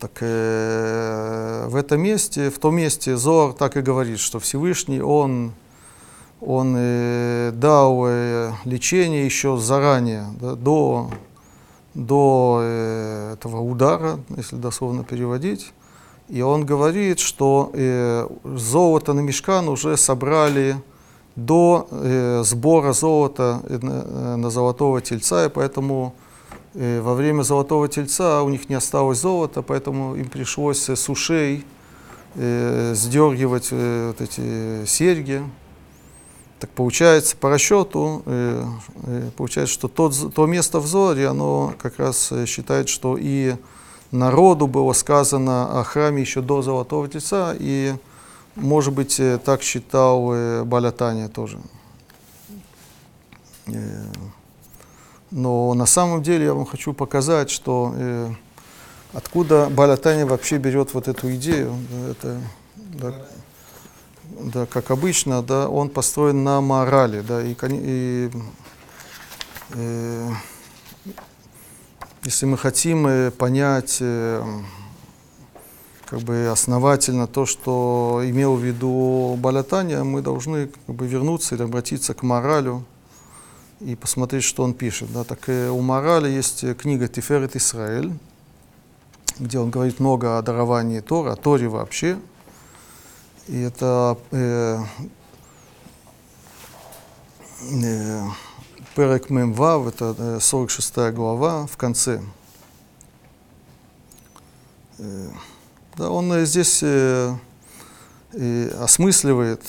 Так э, в этом месте, в том месте Зор так и говорит, что Всевышний, Он, он э, дал э, лечение еще заранее, да, до, до э, этого удара, если дословно переводить. И он говорит, что э, золото на мешкан уже собрали до э, сбора золота э, на, на золотого тельца, и поэтому э, во время золотого тельца у них не осталось золота, поэтому им пришлось с ушей э, сдергивать э, вот эти серьги. Так получается, по расчету, э, э, получается, что тот, то место в Зоре, оно как раз э, считает, что и народу было сказано о храме еще до Золотого Тельца, и может быть, э, так считал э, Балятания тоже. Но на самом деле я вам хочу показать, что э, откуда Балятания вообще берет вот эту идею. Это, да, да, как обычно, да, он построен на морали, да, и, и э, если мы хотим э, понять э, как бы основательно то, что имел в виду Балятания, мы должны как бы вернуться или обратиться к моралю и посмотреть, что он пишет. Да. Так э, у морали есть э, книга Тиферет Исраэль, где он говорит много о даровании Тора, о Торе вообще. И это э, э, Перек Мемвав, это э, 46 глава в конце. Э, да, он э, здесь э, э, осмысливает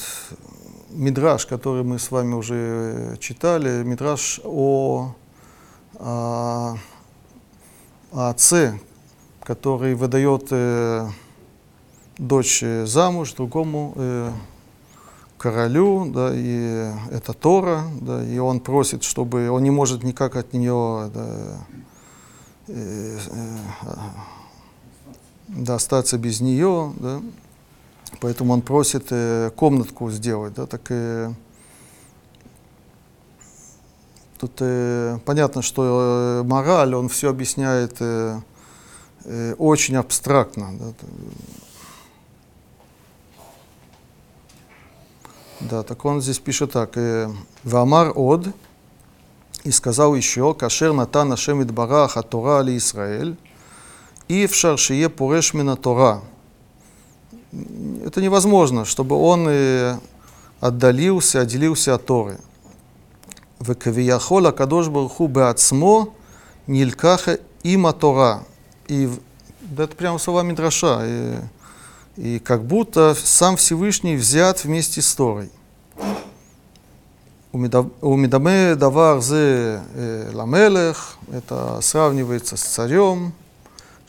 мидраж, который мы с вами уже э, читали, мидраж о, о, о отце, который выдает э, дочь э, замуж другому э, королю, да, и это Тора, да, и он просит, чтобы он не может никак от нее да, э, э, да, остаться без нее, да, поэтому он просит э, комнатку сделать, да, так э, тут э, понятно, что э, мораль, он все объясняет э, э, очень абстрактно, да, Да, так он здесь пишет так. э, Вамар од, и сказал еще, кашер натан Ашем Идбарах от Тора али Исраэль, и в шаршие мина Тора. Это невозможно, чтобы он э, отдалился, отделился от Торы. Векавияхола кадош барху беацмо нилькаха има Тора. И да, это прямо слова Мидраша. И, и как будто сам Всевышний взят вместе с Торой. Умидаме давар зе э, ламелех, это сравнивается с царем,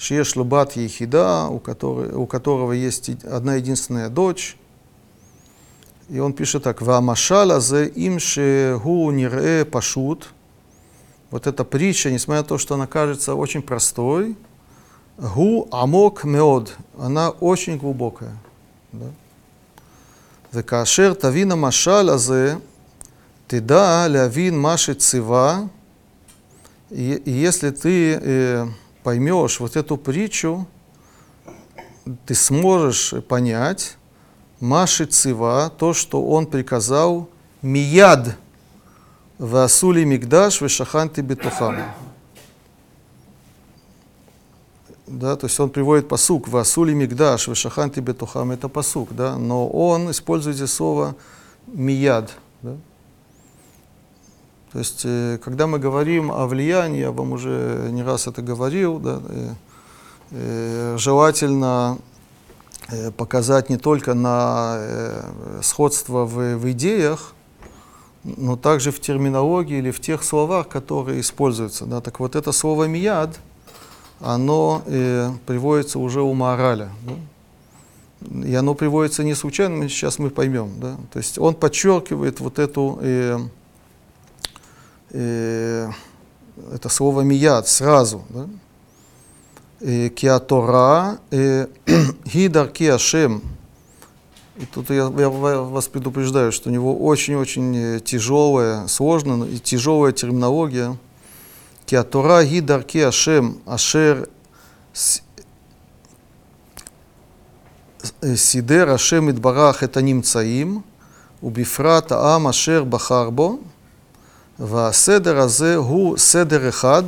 Шиеш Лубат Ехида, у, у которого есть одна единственная дочь. И он пишет так, «Вамашаля за им гу нирэ пашут». Вот эта притча, несмотря на то, что она кажется очень простой, «Гу амок меод», она очень глубокая. Да? «Векашер тавина машаля зе тида лявин маши цива». И, и если ты... Э, поймешь вот эту притчу, ты сможешь понять Маши Цива, то, что он приказал, мияд васули мигдаш вешаханти бетухам. Да, то есть он приводит посук васули мигдаш вешаханти бетухам, это посук, да, но он использует здесь слово мияд. Да? То есть, э, когда мы говорим о влиянии, я вам уже не раз это говорил, да, э, э, желательно показать не только на сходство в, в идеях, но также в терминологии или в тех словах, которые используются. Да. Так вот, это слово «мияд», оно приводится уже у Маораля. да. И оно приводится не случайно, сейчас мы поймем. Да. То есть он подчеркивает вот эту, э, э, это слово мияд, сразу. Да? Э, Киатора, э, Гидар Киашем. И тут я, я вас предупреждаю, что у него очень-очень э, тяжелая, сложная и тяжелая терминология. Киатора, Гидар Киашем, Ашер Сидер, Ашем Идбарах, это Нимцаим, Убифрата, Ам, Ашер, Бахарбо. והסדר הזה הוא סדר אחד,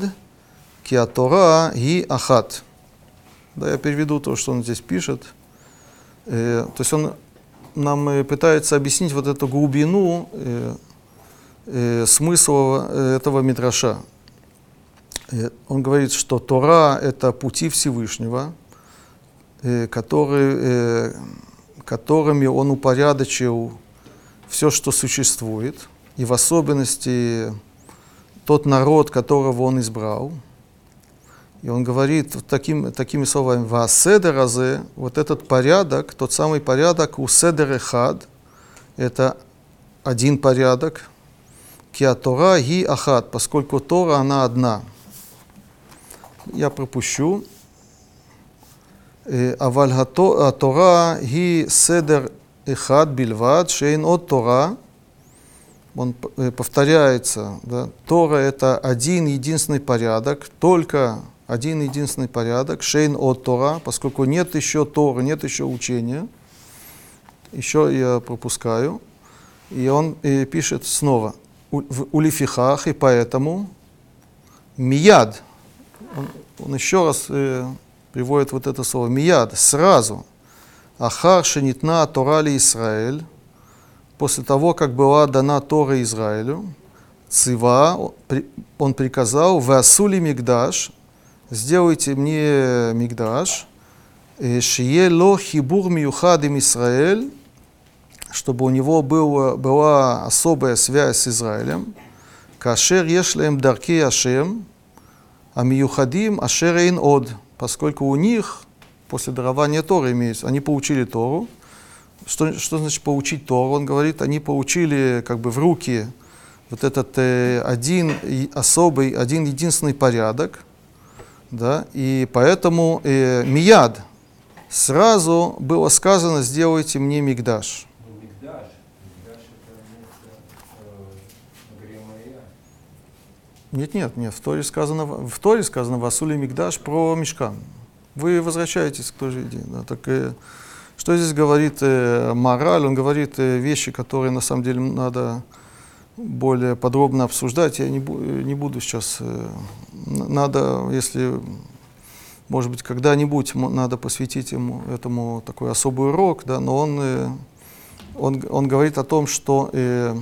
כי התורה היא אחת. Да, я переведу то, что он здесь пишет. Э, то есть он нам э, пытается объяснить вот эту глубину э, э, смысла э, этого мидраша. Э, он говорит, что Тора — это пути Всевышнего, э, который, э, которыми он упорядочил все, что существует, и в особенности тот народ, которого он избрал. И он говорит таким, такими словами, «Вааседеразе» – вот этот порядок, тот самый порядок у седерехад, это один порядок, «Киатора ги ахад», поскольку Тора, она одна. Я пропущу. Э, «Аваль а Тора ги седер эхад бильвад шейн от Тора» Он э, повторяется, да, Тора это один единственный порядок, только один единственный порядок, шейн от Тора, поскольку нет еще Торы, нет еще учения. Еще я пропускаю. И он э, пишет снова, «У- в улифихах, и поэтому мияд, он, он еще раз э, приводит вот это слово мияд, сразу, ахар шенитна Тора ли Израиль, после того, как была дана Тора Израилю, Цива, он приказал, «Васули мигдаш», «Сделайте мне мигдаш», э, «Шие ло хибур миюхад им Израиль», чтобы у него было, была особая связь с Израилем, «Кашер ешлем дарки Ашем», а миюхадим ашер эйн од, поскольку у них, после дарования Торы имеется, они получили Тору, что, что значит получить Тору? Он говорит, они получили как бы в руки вот этот э, один особый, один единственный порядок, да, и поэтому э, мияд сразу было сказано, сделайте мне мигдаш. Мигдаш. Мигдаш это место э. Нет, нет, нет, в Торе сказано, в Торе сказано Васули Мигдаш про мешкан. Вы возвращаетесь к той же идее. Да, так, э, что здесь говорит э, мораль? Он говорит э, вещи, которые на самом деле надо более подробно обсуждать. Я не, бу- э, не буду сейчас. э, надо, если, может быть, когда-нибудь надо посвятить ему этому такой особый урок, да, но он, э, он, он говорит о том, что э,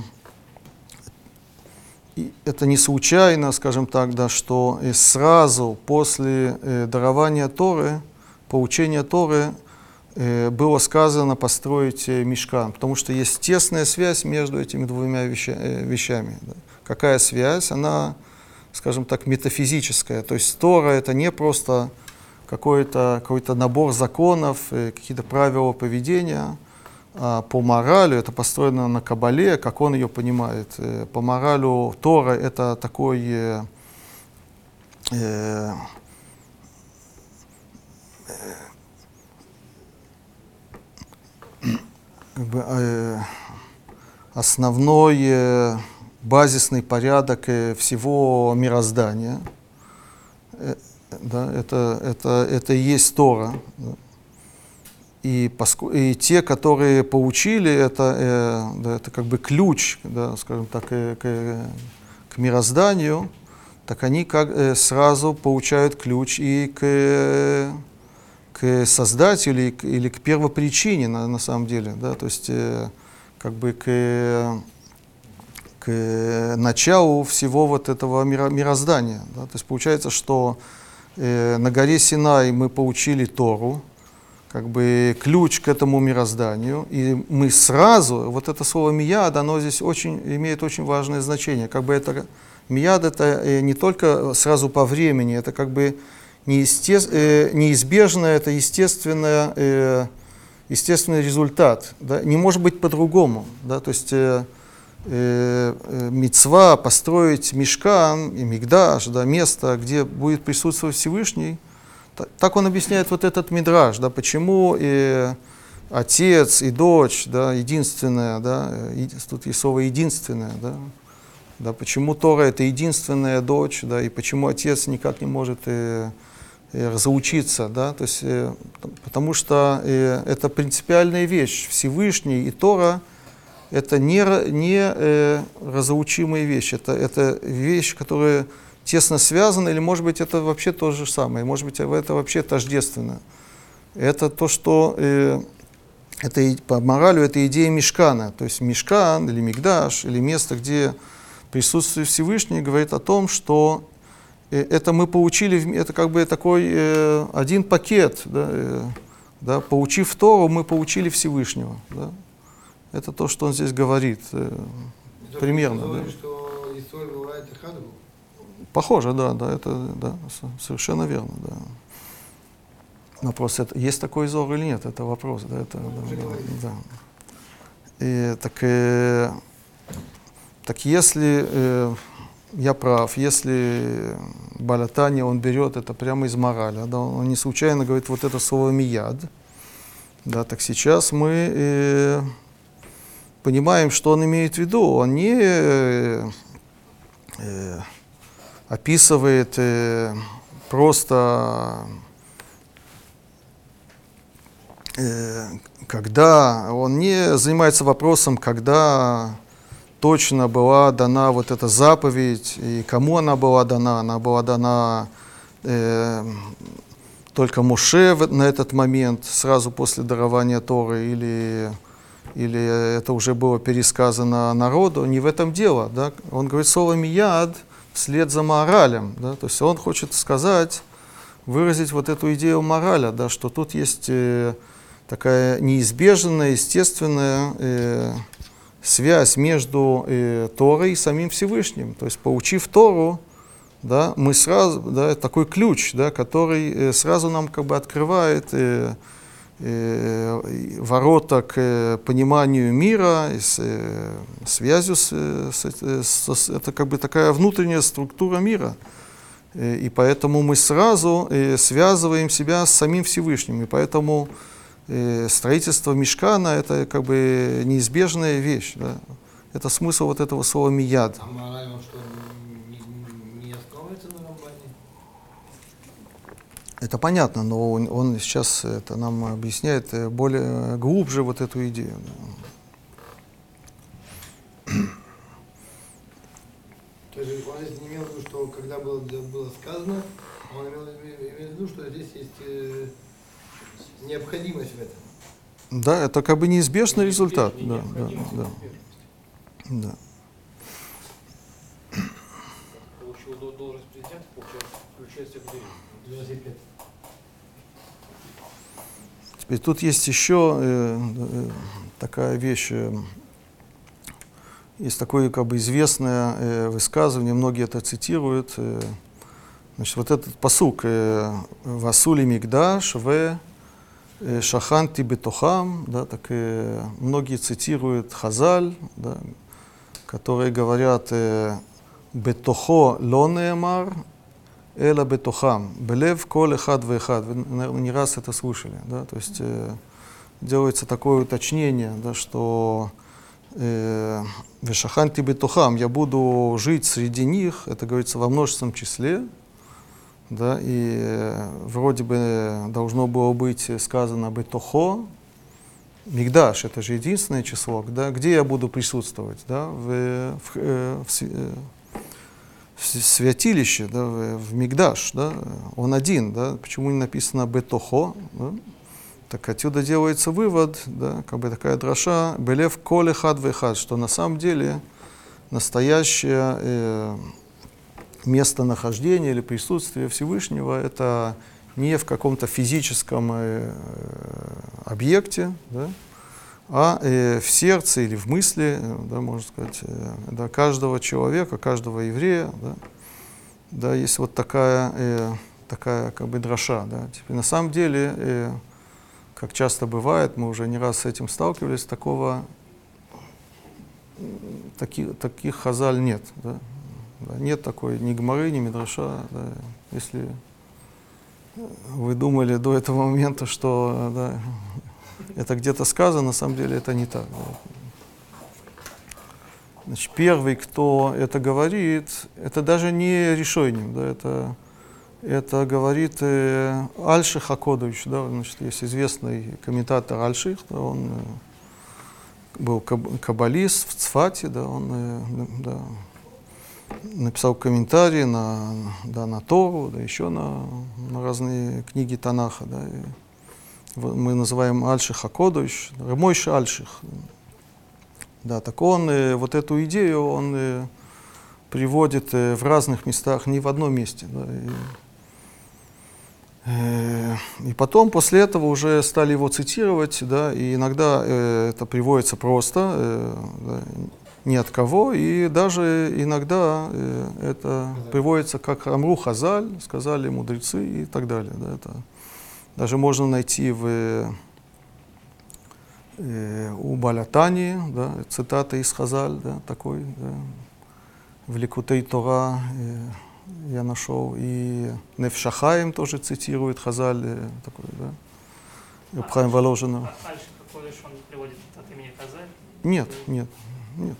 это не случайно, скажем так, да, что э, сразу после э, дарования Торы, получения Торы, было сказано построить э, мешкан, потому что есть тесная связь между этими двумя э, вещами. Какая связь? Она, скажем так, метафизическая. То есть Тора это не просто какой-то какой набор законов, э, какие-то правила поведения, а по моралю это построено на Кабале, как он ее понимает. Э, По моралю Тора это такой э, как бы, э, основной э, базисный порядок э, всего мироздания. Э, да, это, это, это и есть Тора. да. И, поску- и те, которые получили это, э, да, это как бы ключ, да, скажем так, э, к, к мирозданию, так они как, э, сразу получают ключ и к, э, к создателю или или к первопричине на, на самом деле. Да, то есть э, как бы к, к началу всего вот этого миро- мироздания. Да? То есть получается, что э, на горе Синай мы получили Тору, как бы ключ к этому мирозданию, и мы сразу, вот это слово мияд, оно здесь очень, имеет очень важное значение, как бы это, мияд это э, не только сразу по времени, это как бы неесте, э, неизбежное, это естественное, э, естественный результат, да? не может быть по-другому, да? то есть э, э, э, мицва построить мешкан и мигдаш, да, место, где будет присутствовать Всевышний, Та- Так он объясняет вот этот мидраж, да, почему и отец, и дочь, да, единственная, да, э, еди- тут слово единственная, да, да, почему Тора это единственная дочь, да, и почему отец никак не может э, э, разучиться, да, то есть, э, потому что э, это принципиальная вещь, Всевышний и Тора это не, не разлучимые вещи, это, это вещь, которая тесно связаны, или, может быть, это вообще то же самое, может быть, это вообще тождественно. Это то, что это по моралю это идея мешкана, то есть мешкан или мигдаш, или место, где присутствие Всевышнего говорит о том, что это мы получили, это как бы такой э, один пакет, да, э, да, получив Тору, мы получили Всевышнего. Да. Это то, что он здесь говорит. э, Это Примерно, говорит, да. что Исоль бывает. Похоже, да, да, это да, совершенно верно, да. Вопрос, это, есть такой зор или нет, это вопрос, да, это, да, уже да, говорили. да. И, так, э, так если э, я прав, если Балатани, он берет это прямо из мораля, да, он не случайно говорит вот это слово мияд, да, так сейчас мы э, понимаем, что он имеет в виду, он не э, э, описывает э, просто, э, когда он не занимается вопросом, когда точно была дана вот эта заповедь и кому она была дана. Она была дана э, только Муше на этот момент, сразу после дарования Торы, или, или это уже было пересказано народу. Не в этом дело. Да? Он говорит слово «мияд» вслед за моралем. Да? То есть он хочет сказать, выразить вот эту идею мораля, да, что тут есть э, такая неизбежная, естественная э, связь между э, Торой и самим Всевышним. То есть, получив Тору, да, мы сразу, да, такой ключ, да, который э, сразу нам как бы открывает э, э, ворота к э, пониманию мира, и с, э, связью с, э, с, э, с- с- это как бы такая внутренняя структура мира. Э, И поэтому мы сразу связываем себя с самим Всевышним. И поэтому строительство мешкана это как бы неизбежная вещь. Да? Это смысл вот этого слова мияд. А мораль, что, не, не- основывается на Рамбане? Это понятно, но он, он сейчас это нам объясняет э, более глубже вот эту идею. да. То есть он здесь не имел в виду, что когда было, было сказано, он имел, имел в виду, что здесь есть э, необходимость в этом. Да, это как бы неизбежный результат. Да, да, да, да. Получил до- должность президента, получается, включается в двери. 25 лет. Теперь тут есть еще э, э, такая вещь, э, есть такое как бы известное э, высказывание, многие это цитируют. э, значит, вот этот посук э, «Васули мигдаш в шаханти бетохам», да, так э, многие цитируют Хазаль, да, которые говорят э, «Бетохо ло неэмар, Эла бетухам, белев кол эхад вехад. Вы, наверное, не раз это слышали. Да? То есть э, делается такое уточнение, да, что э, вешаханти бетухам, я буду жить среди них, это говорится во множественном числе, да, и э, вроде бы должно было быть сказано бетухо, Мигдаш, это же единственное число, да, где я буду присутствовать, да, в, в, э, в э, в с- святилище, да, в, в Мигдаш, да, он один, да, почему не написано Бетохо, да? так отсюда делается вывод, да, как бы такая дроша, Белев коле хад вехад, что на самом деле настоящее э, местонахождение или присутствие Всевышнего это не в каком-то физическом э, объекте, да, а э, в сердце или в мысли, э, да, можно сказать, э, да, каждого человека, каждого еврея. Да, да, есть вот такая, э, такая как бы дроша. Да. Теперь, на самом деле, э, как часто бывает, мы уже не раз с этим сталкивались, такого, таки, таких хазаль нет. Да. Да, нет такой ни гморы, ни мидраша. Да. Если вы думали до этого момента, что да, это где-то сказано, на самом деле это не так. Значит, первый, кто это говорит, это даже не решением, да, это, это говорит э, Альших Акодович, да, значит, есть известный комментатор Альших, да, он э, был каб- каббалист в Цфате, да, он э, да, написал комментарии на, да, на Тору, да, еще на, на разные книги Танаха. Да, мы называем Альших Акодович, Рамойши Альших. Да, так он э, вот эту идею он э, приводит э, в разных местах, не в одном месте. Да, и, э, и потом, после этого, уже стали его цитировать, да, и иногда э, это приводится просто, э, да, ни от кого, и даже иногда э, это приводится как Амру Хазаль, сказали мудрецы и так далее. Да, это даже можно найти в, э, у Балятани, да, цитата из Хазаль, да, такой, да, в Ликутей Тора э, я нашел, и Невшахаем тоже цитирует Хазаль, э, такой, да, Рабхаим Воложина. А. Нет, нет, нет.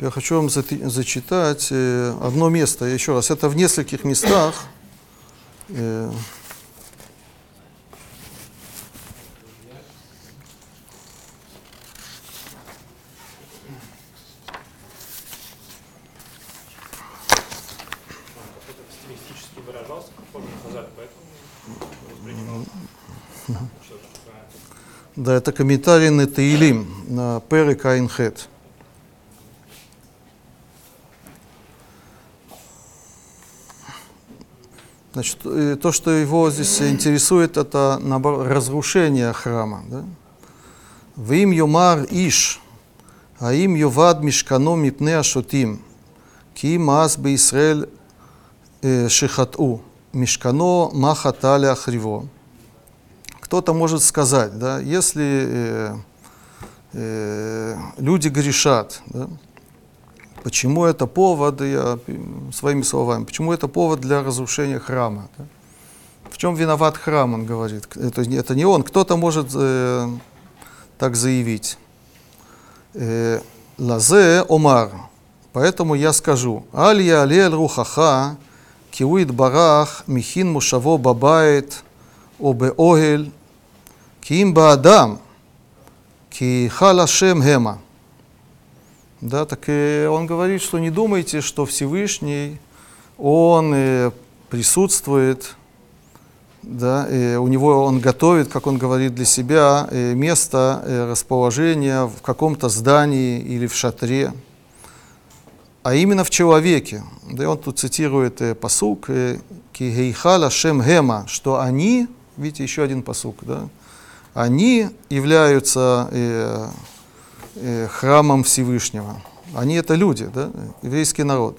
Я хочу вам зачитать э, одно место, еще раз. Это в нескольких местах. Э, Он как-то стилистически выражался, как позже Хазаль, поэтому воспринимал. Что такое? Да, это комментарий на Таилим, на Перы Каинхет. Значит, э, то, что его здесь интересует, это наоборот, разрушение храма. Да? Вим Юмар Иш, а им Ювад Мишкано Мипне Ашотим, Ки Маас Бейсраэль э, Шихату, Мишкано Махаталя Ахриво. Кто-то может сказать, да, если э, э, люди грешат, да, почему это повод, я своими словами, почему это повод для разрушения храма? Да? В чем виноват храм, он говорит. Это, это не он, кто-то может э, так заявить. Э, Лазе Омар. Поэтому я скажу. Алья я алель рухаха, киуид барах, михин мушаво бабает, обе огель, Кимба адам, баадам, ки халашем гема. Да, так и он говорит, что не думайте, что Всевышний, он э, присутствует, да, и у него он готовит, как он говорит, для себя э, место э, расположения в каком-то здании или в шатре, а именно в человеке. Да, и он тут цитирует посук «Кигейхала шем гема», что они, видите, еще один посук, да, они являются э, э, храмом Всевышнего. Они это люди, да, еврейский народ.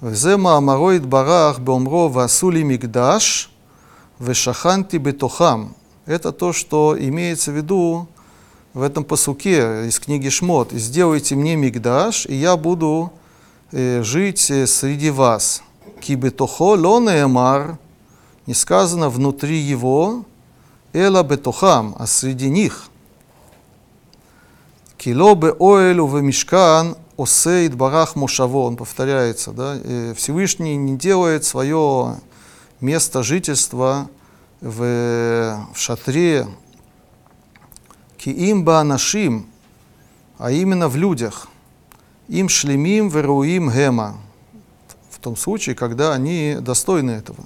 Зема амароид барах бомро васули мигдаш вешаханти бетохам. Это то, что имеется в виду в этом посуке из книги Шмот. «Сделайте мне мигдаш, и я буду э, жить среди вас». Кибетохо ло неэмар, не сказано внутри его, эла бетохам, а среди них. Кило бе оэлю в мишкан осеид барах мушаво, он повторяется, да, Всевышний не делает свое место жительства в, в шатре киим баанашим, а именно в людях, им шлемим веруим гема, в том случае, когда они достойны этого.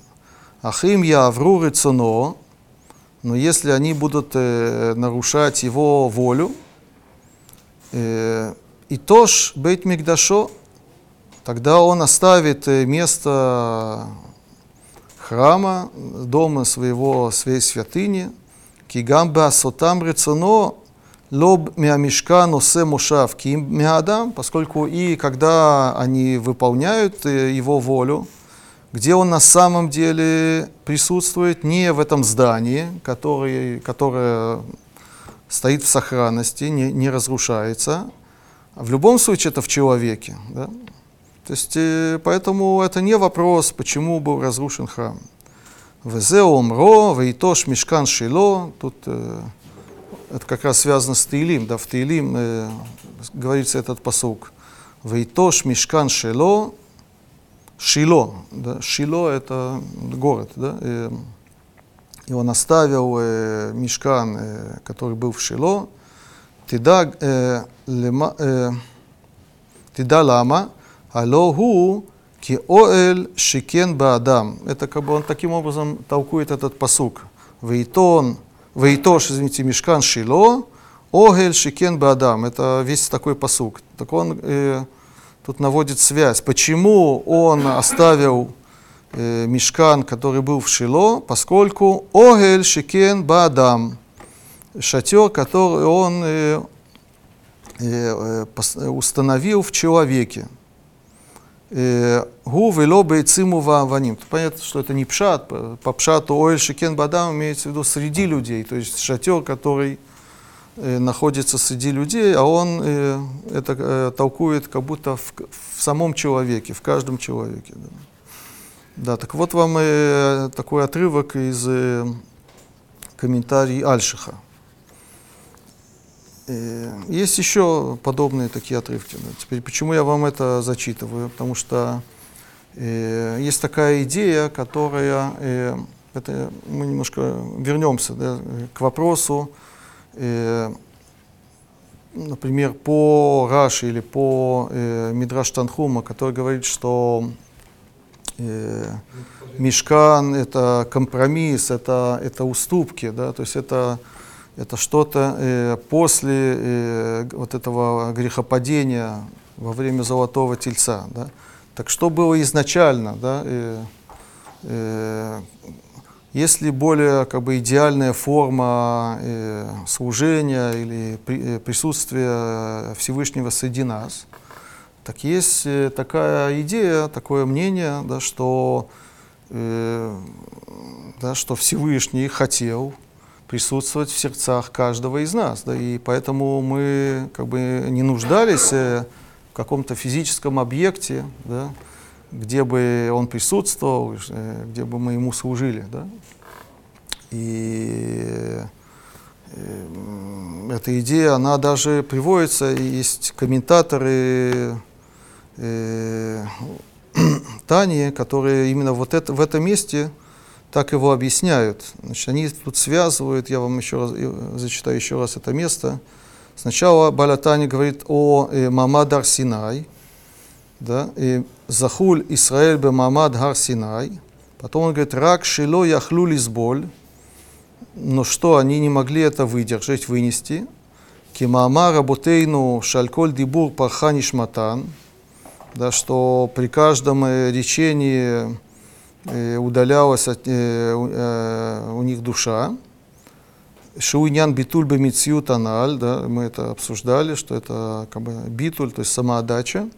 Ахим я авру рецоно, но если они будут э, нарушать его волю, э, и тоже Бейт Мигдашо, тогда он оставит э, место храма, дома своего, своей святыни, кигамба сотам рецоно лоб миамишка носе мушав ким миадам, поскольку и когда они выполняют э, его волю, где он на самом деле присутствует, не в этом здании, который, которое стоит в сохранности, не, не разрушается, а в любом случае это в человеке. Да? То есть, э, поэтому это не вопрос, почему был разрушен храм. Везе омро, вейтош мешкан шило. Тут э, это как раз связано с Таилим. Да, в Таилим э, говорится этот посук. Вейтош мешкан шило, Шило. Да, Шило это город. Да, э, и он оставил э, мешкан, э, который был в Шило. Тида, э, лема, э, тида лама, алоху ки оэль шикен баадам. Это как бы он таким образом толкует этот посук. Вейтон, вейтош, извините, мешкан Шило, огель шикен баадам. Это весь такой посук. Так он э, тут наводит связь. Почему он оставил э, мешкан, который был в Шило? Поскольку огель шикен баадам. Шатер, который он э, э, пос- установил в человеке. Э, Гу вело бейциму вааваним. Понятно, что это не пшат. По пшату оэль шикен бадам имеется в виду среди людей. То есть шатер, который э, находится среди людей, а он э, это э, толкует как будто в, в самом человеке, в каждом человеке. Да, Да, так вот вам э, такой отрывок из э, комментарий Альшиха. Э, Есть еще подобные такие отрывки. да. Теперь почему я вам это зачитываю? Потому что э, есть такая идея, которая, э, это мы немножко вернемся да, к вопросу, э, например, по Раши или по э, Мидраш Танхума, который говорит, что э, Мешкан это компромисс, это, это уступки, да, то есть это, это что-то э, после э, вот этого грехопадения во время Золотого Тельца. Да. Так что было изначально, да, э, э, если более как бы идеальная форма э, служения или при- э, присутствия Всевышнего среди нас, так есть э, такая идея, такое мнение, да, что, э, да, что Всевышний хотел присутствовать в сердцах каждого из нас, да, и поэтому мы как бы не нуждались э, в каком-то физическом объекте, да, где бы он присутствовал, э, где бы мы ему служили, да. И э, эта идея, она даже приводится, есть комментаторы э, Тани, которые именно вот это, в этом месте так его объясняют. Значит, они тут связывают, я вам еще раз э, зачитаю еще раз это место. Сначала Балатани говорит о э, Мамадар Синай, да, и Захуль Исраэль бе Мамад Гар Синай. Потом он говорит, рак шило яхлю лизболь, но что, они не могли это выдержать, вынести. Кимаама работейну шальколь дибур парха нишматан, да, что при каждом э, речении э, удалялась от, э, э, у них душа. Шуйнян битуль бемитсию таналь, да, мы это обсуждали, что это как бы битуль, то есть самоотдача.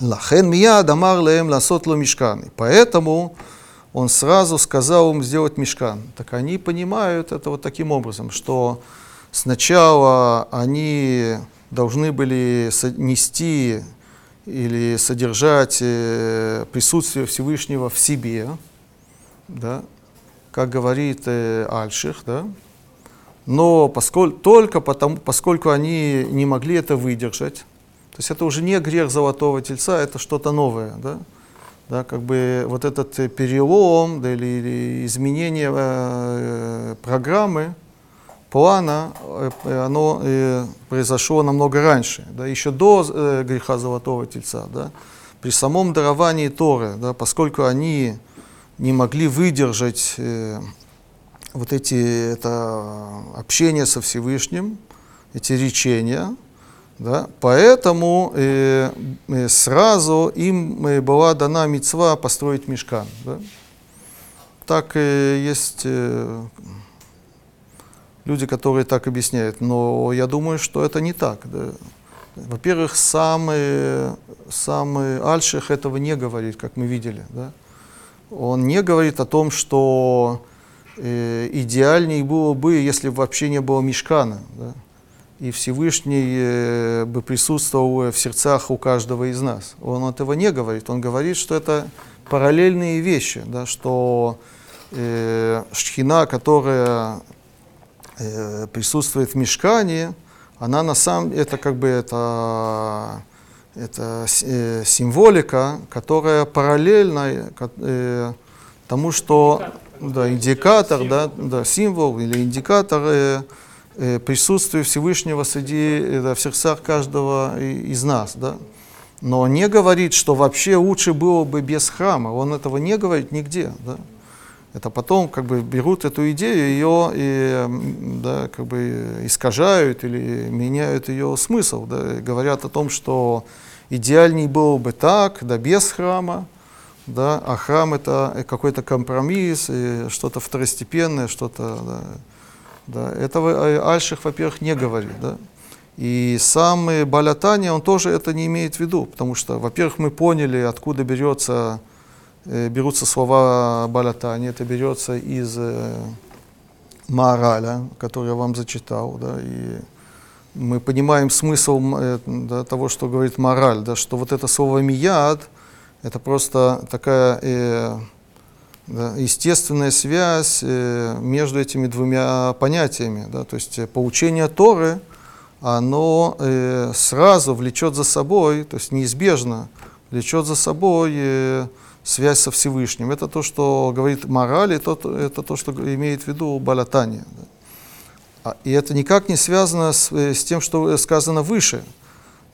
Лахен мияд амар леем ласот ло мишкан. И Поэтому он сразу сказал им сделать мешкан. Так они понимают это вот таким образом, что сначала они должны были нести или содержать э, присутствие Всевышнего в себе, да, как говорит э, Альших, да, но поскольку, только потому, поскольку они не могли это выдержать, то есть это уже не грех золотого тельца, это что-то новое, да, да, как бы вот этот э, перелом да, или, или изменение э, программы, плана, э, э, оно э, произошло намного раньше, да, еще до э, греха Золотого Тельца, да, при самом даровании Торы, да, поскольку они не могли выдержать э, вот эти, это общение со Всевышним, эти речения, Да? Поэтому э, э, сразу им э, была дана мецва построить мешкан. Да? Так э, есть э, люди, которые так объясняют, но я думаю, что это не так. Да? Во-первых, самый, самый Альших этого не говорит, как мы видели. Да? Он не говорит о том, что э, идеальнее было бы, если бы вообще не было мешкана. Да? И Всевышний э, бы присутствовал в сердцах у каждого из нас. Он этого не говорит. Он говорит, что это параллельные вещи, да? что э, шхина, которая э, присутствует в мешкане, она на самом это как бы это, это э, символика, которая параллельна э, тому, что да, индикатор, да, да, символ или индикатор э, э, присутствия Всевышнего среди э, да, в сердцах каждого из нас, да. Но не говорит, что вообще лучше было бы без храма. Он этого не говорит нигде, да. Это потом как бы берут эту идею, ее и, да, как бы искажают или меняют ее смысл, да, говорят о том, что идеальней было бы так, да без храма, да, а храм это какой-то компромисс, что-то второстепенное, что-то, да, да. Этого Альших, во-первых, не говорит, да. И сам Балятани, он тоже это не имеет в виду, потому что, во-первых, мы поняли, откуда берется, э, берутся слова Балятани, это берется из э, Маораля, который я вам зачитал, да, и мы понимаем смысл э, да, того, что говорит мораль, да, что вот это слово «мияд» — это просто такая э, да, естественная связь э, между этими двумя понятиями. Да, то есть э, поучение Торы, оно э, сразу влечет за собой, то есть неизбежно влечет за собой связь со Всевышним. Это то, что говорит мораль, и то, это то, что имеет в виду Балатания. да. А- И это никак не связано с, с тем, что сказано выше,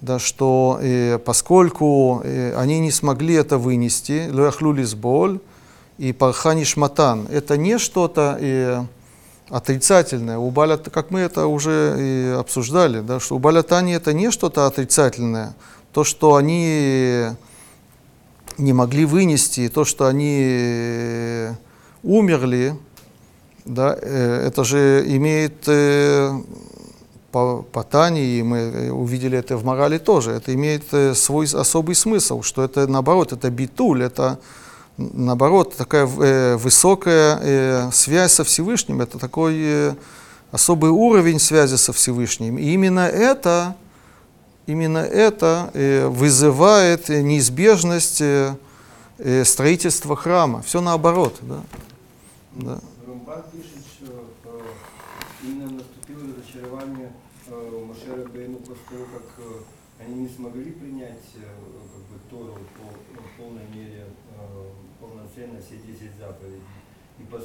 да, что э, поскольку э, они не смогли это вынести, луяхлюлис боль и пархани шматан, это не что-то э, отрицательное. У Баля, как мы это уже и обсуждали, да, что у Балятани это не что-то отрицательное, то, что они не могли вынести, то, что они э, умерли, да, э, это же имеет по, по Тане, и мы увидели это в морали тоже, это имеет свой особый смысл, что это наоборот, это битуль, это наоборот такая э, высокая э, связь со Всевышним, это такой э, особый уровень связи со Всевышним. И именно это, именно это вызывает неизбежность строительства храма. Все наоборот, да. да. Рамбан пишет, что э, именно наступило разочарование э, у Моше Рабейну после того, как э, они не смогли принять э, как бы, Тору по, ну, в полной мере, э, полноценно все 10 заповедей.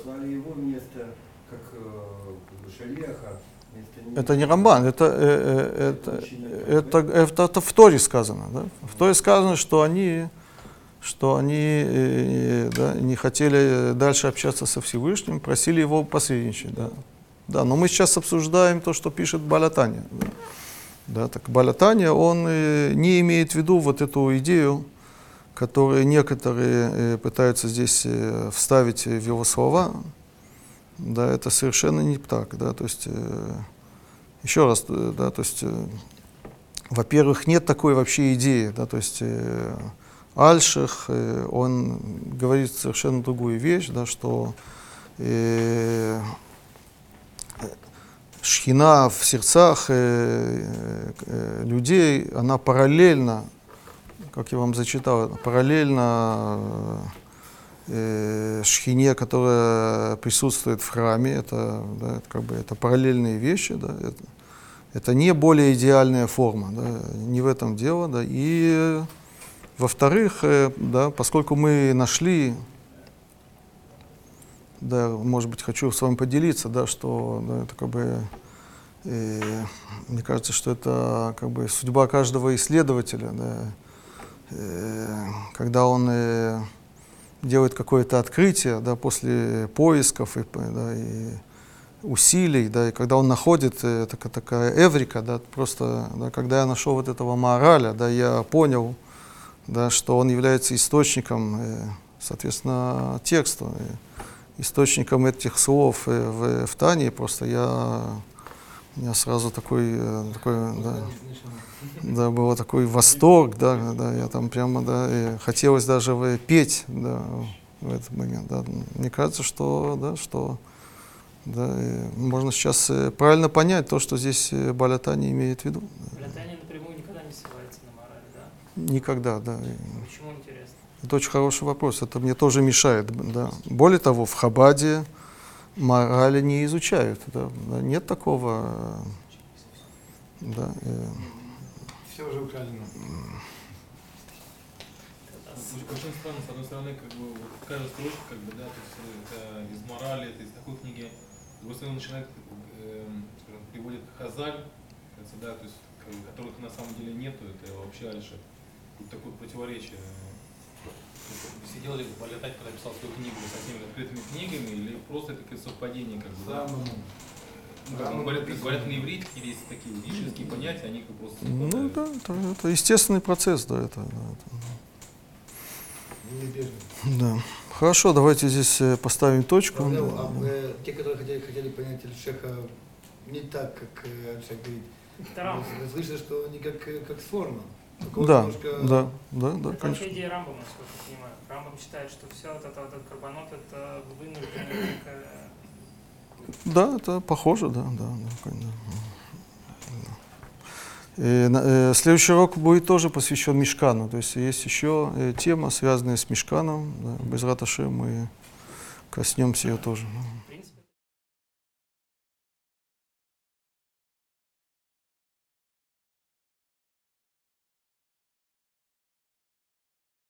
И послали его вместо, как, э, них. Это не Рамбан, это, э, э, это, это, это, это в Торе сказано. Да? В Торе сказано, что они, что они да, не хотели дальше общаться со Всевышним, просили его посредничать. Да. Да, но мы сейчас обсуждаем то, что пишет Балятания. Да. Да, так Балятания, он не имеет в виду вот эту идею, которую некоторые э, пытаются здесь э, вставить в его слова. Да, это совершенно не так. Да, то есть, э, еще раз, да, то есть, во-первых, нет такой вообще идеи, да, то есть Альших, он говорит совершенно другую вещь, да, что э, шхина в сердцах э, э, людей, она параллельно, как я вам зачитал, параллельно э, шхине, которая присутствует в храме, это, да, это как бы это параллельные вещи, да, это, это не более идеальная форма, да, не в этом дело, да, и э, во-вторых, э, да, поскольку мы нашли, да, может быть, хочу с вами поделиться, да, что да, это как бы, э, мне кажется, что это как бы судьба каждого исследователя, да, э, когда он э, делает какое-то открытие, да, после поисков и, да, и усилий, да, и когда он находит, э, такая, эврика, да, просто, да, когда я нашел вот этого мораля, да, я понял, да, что он является источником, э, соответственно, текста, э, источником этих слов э, в, в Тане, просто я, у меня сразу такой, э, такой да, да, был такой восторг, да, да, я там прямо, да, и хотелось даже петь, да, в этот момент, да. Мне кажется, что, да, что, да, можно сейчас э, правильно понять то, что здесь э, Балятани имеет в виду. Летание напрямую никогда не ссылается на мораль, да? Никогда, да. Почему интересно? Это очень хороший вопрос, это мне тоже мешает, да. Более того, в Хабаде морали не изучают, да, да, нет такого, э, да, э, Уже украдено. Очень, очень странно, с одной стороны, как бы вот каждая строчка, как бы, да, то есть э, это из морали, это из такой книги, с другой стороны, начинает, эм, скажем, приводит Хазаль, кажется, да, то есть, как бы, которых на самом деле нету, это вообще Альша, тут такое противоречие. Сидел ли Полетать, когда писал свою книгу со всеми открытыми книгами, или просто это какое-то совпадение, как бы, да? Говорят, говорят на иврите, есть такие идишеские понятия, они как просто ну да, это, это естественный процесс, да, это, да, это. Неизбежно. Да. Хорошо, давайте здесь э, поставим точку. Правда, Да, а, да. э, те, которые хотели, хотели понять Альшеха не так, как э, Альшех говорит, Это слышно, что они как, э, как с Да, немножко- да, да, да, Это конечно. вообще идея Рамбама, насколько я понимаю. Рамбам считает, что все вот это, вот этот карбонот, это вынужденная Да, это похоже, да, да, да, конечно. И э, следующий урок будет тоже посвящен Мешкану. То есть есть еще э, тема, связанная с Мешканом. Да, без Раташи мы коснемся ее тоже. да.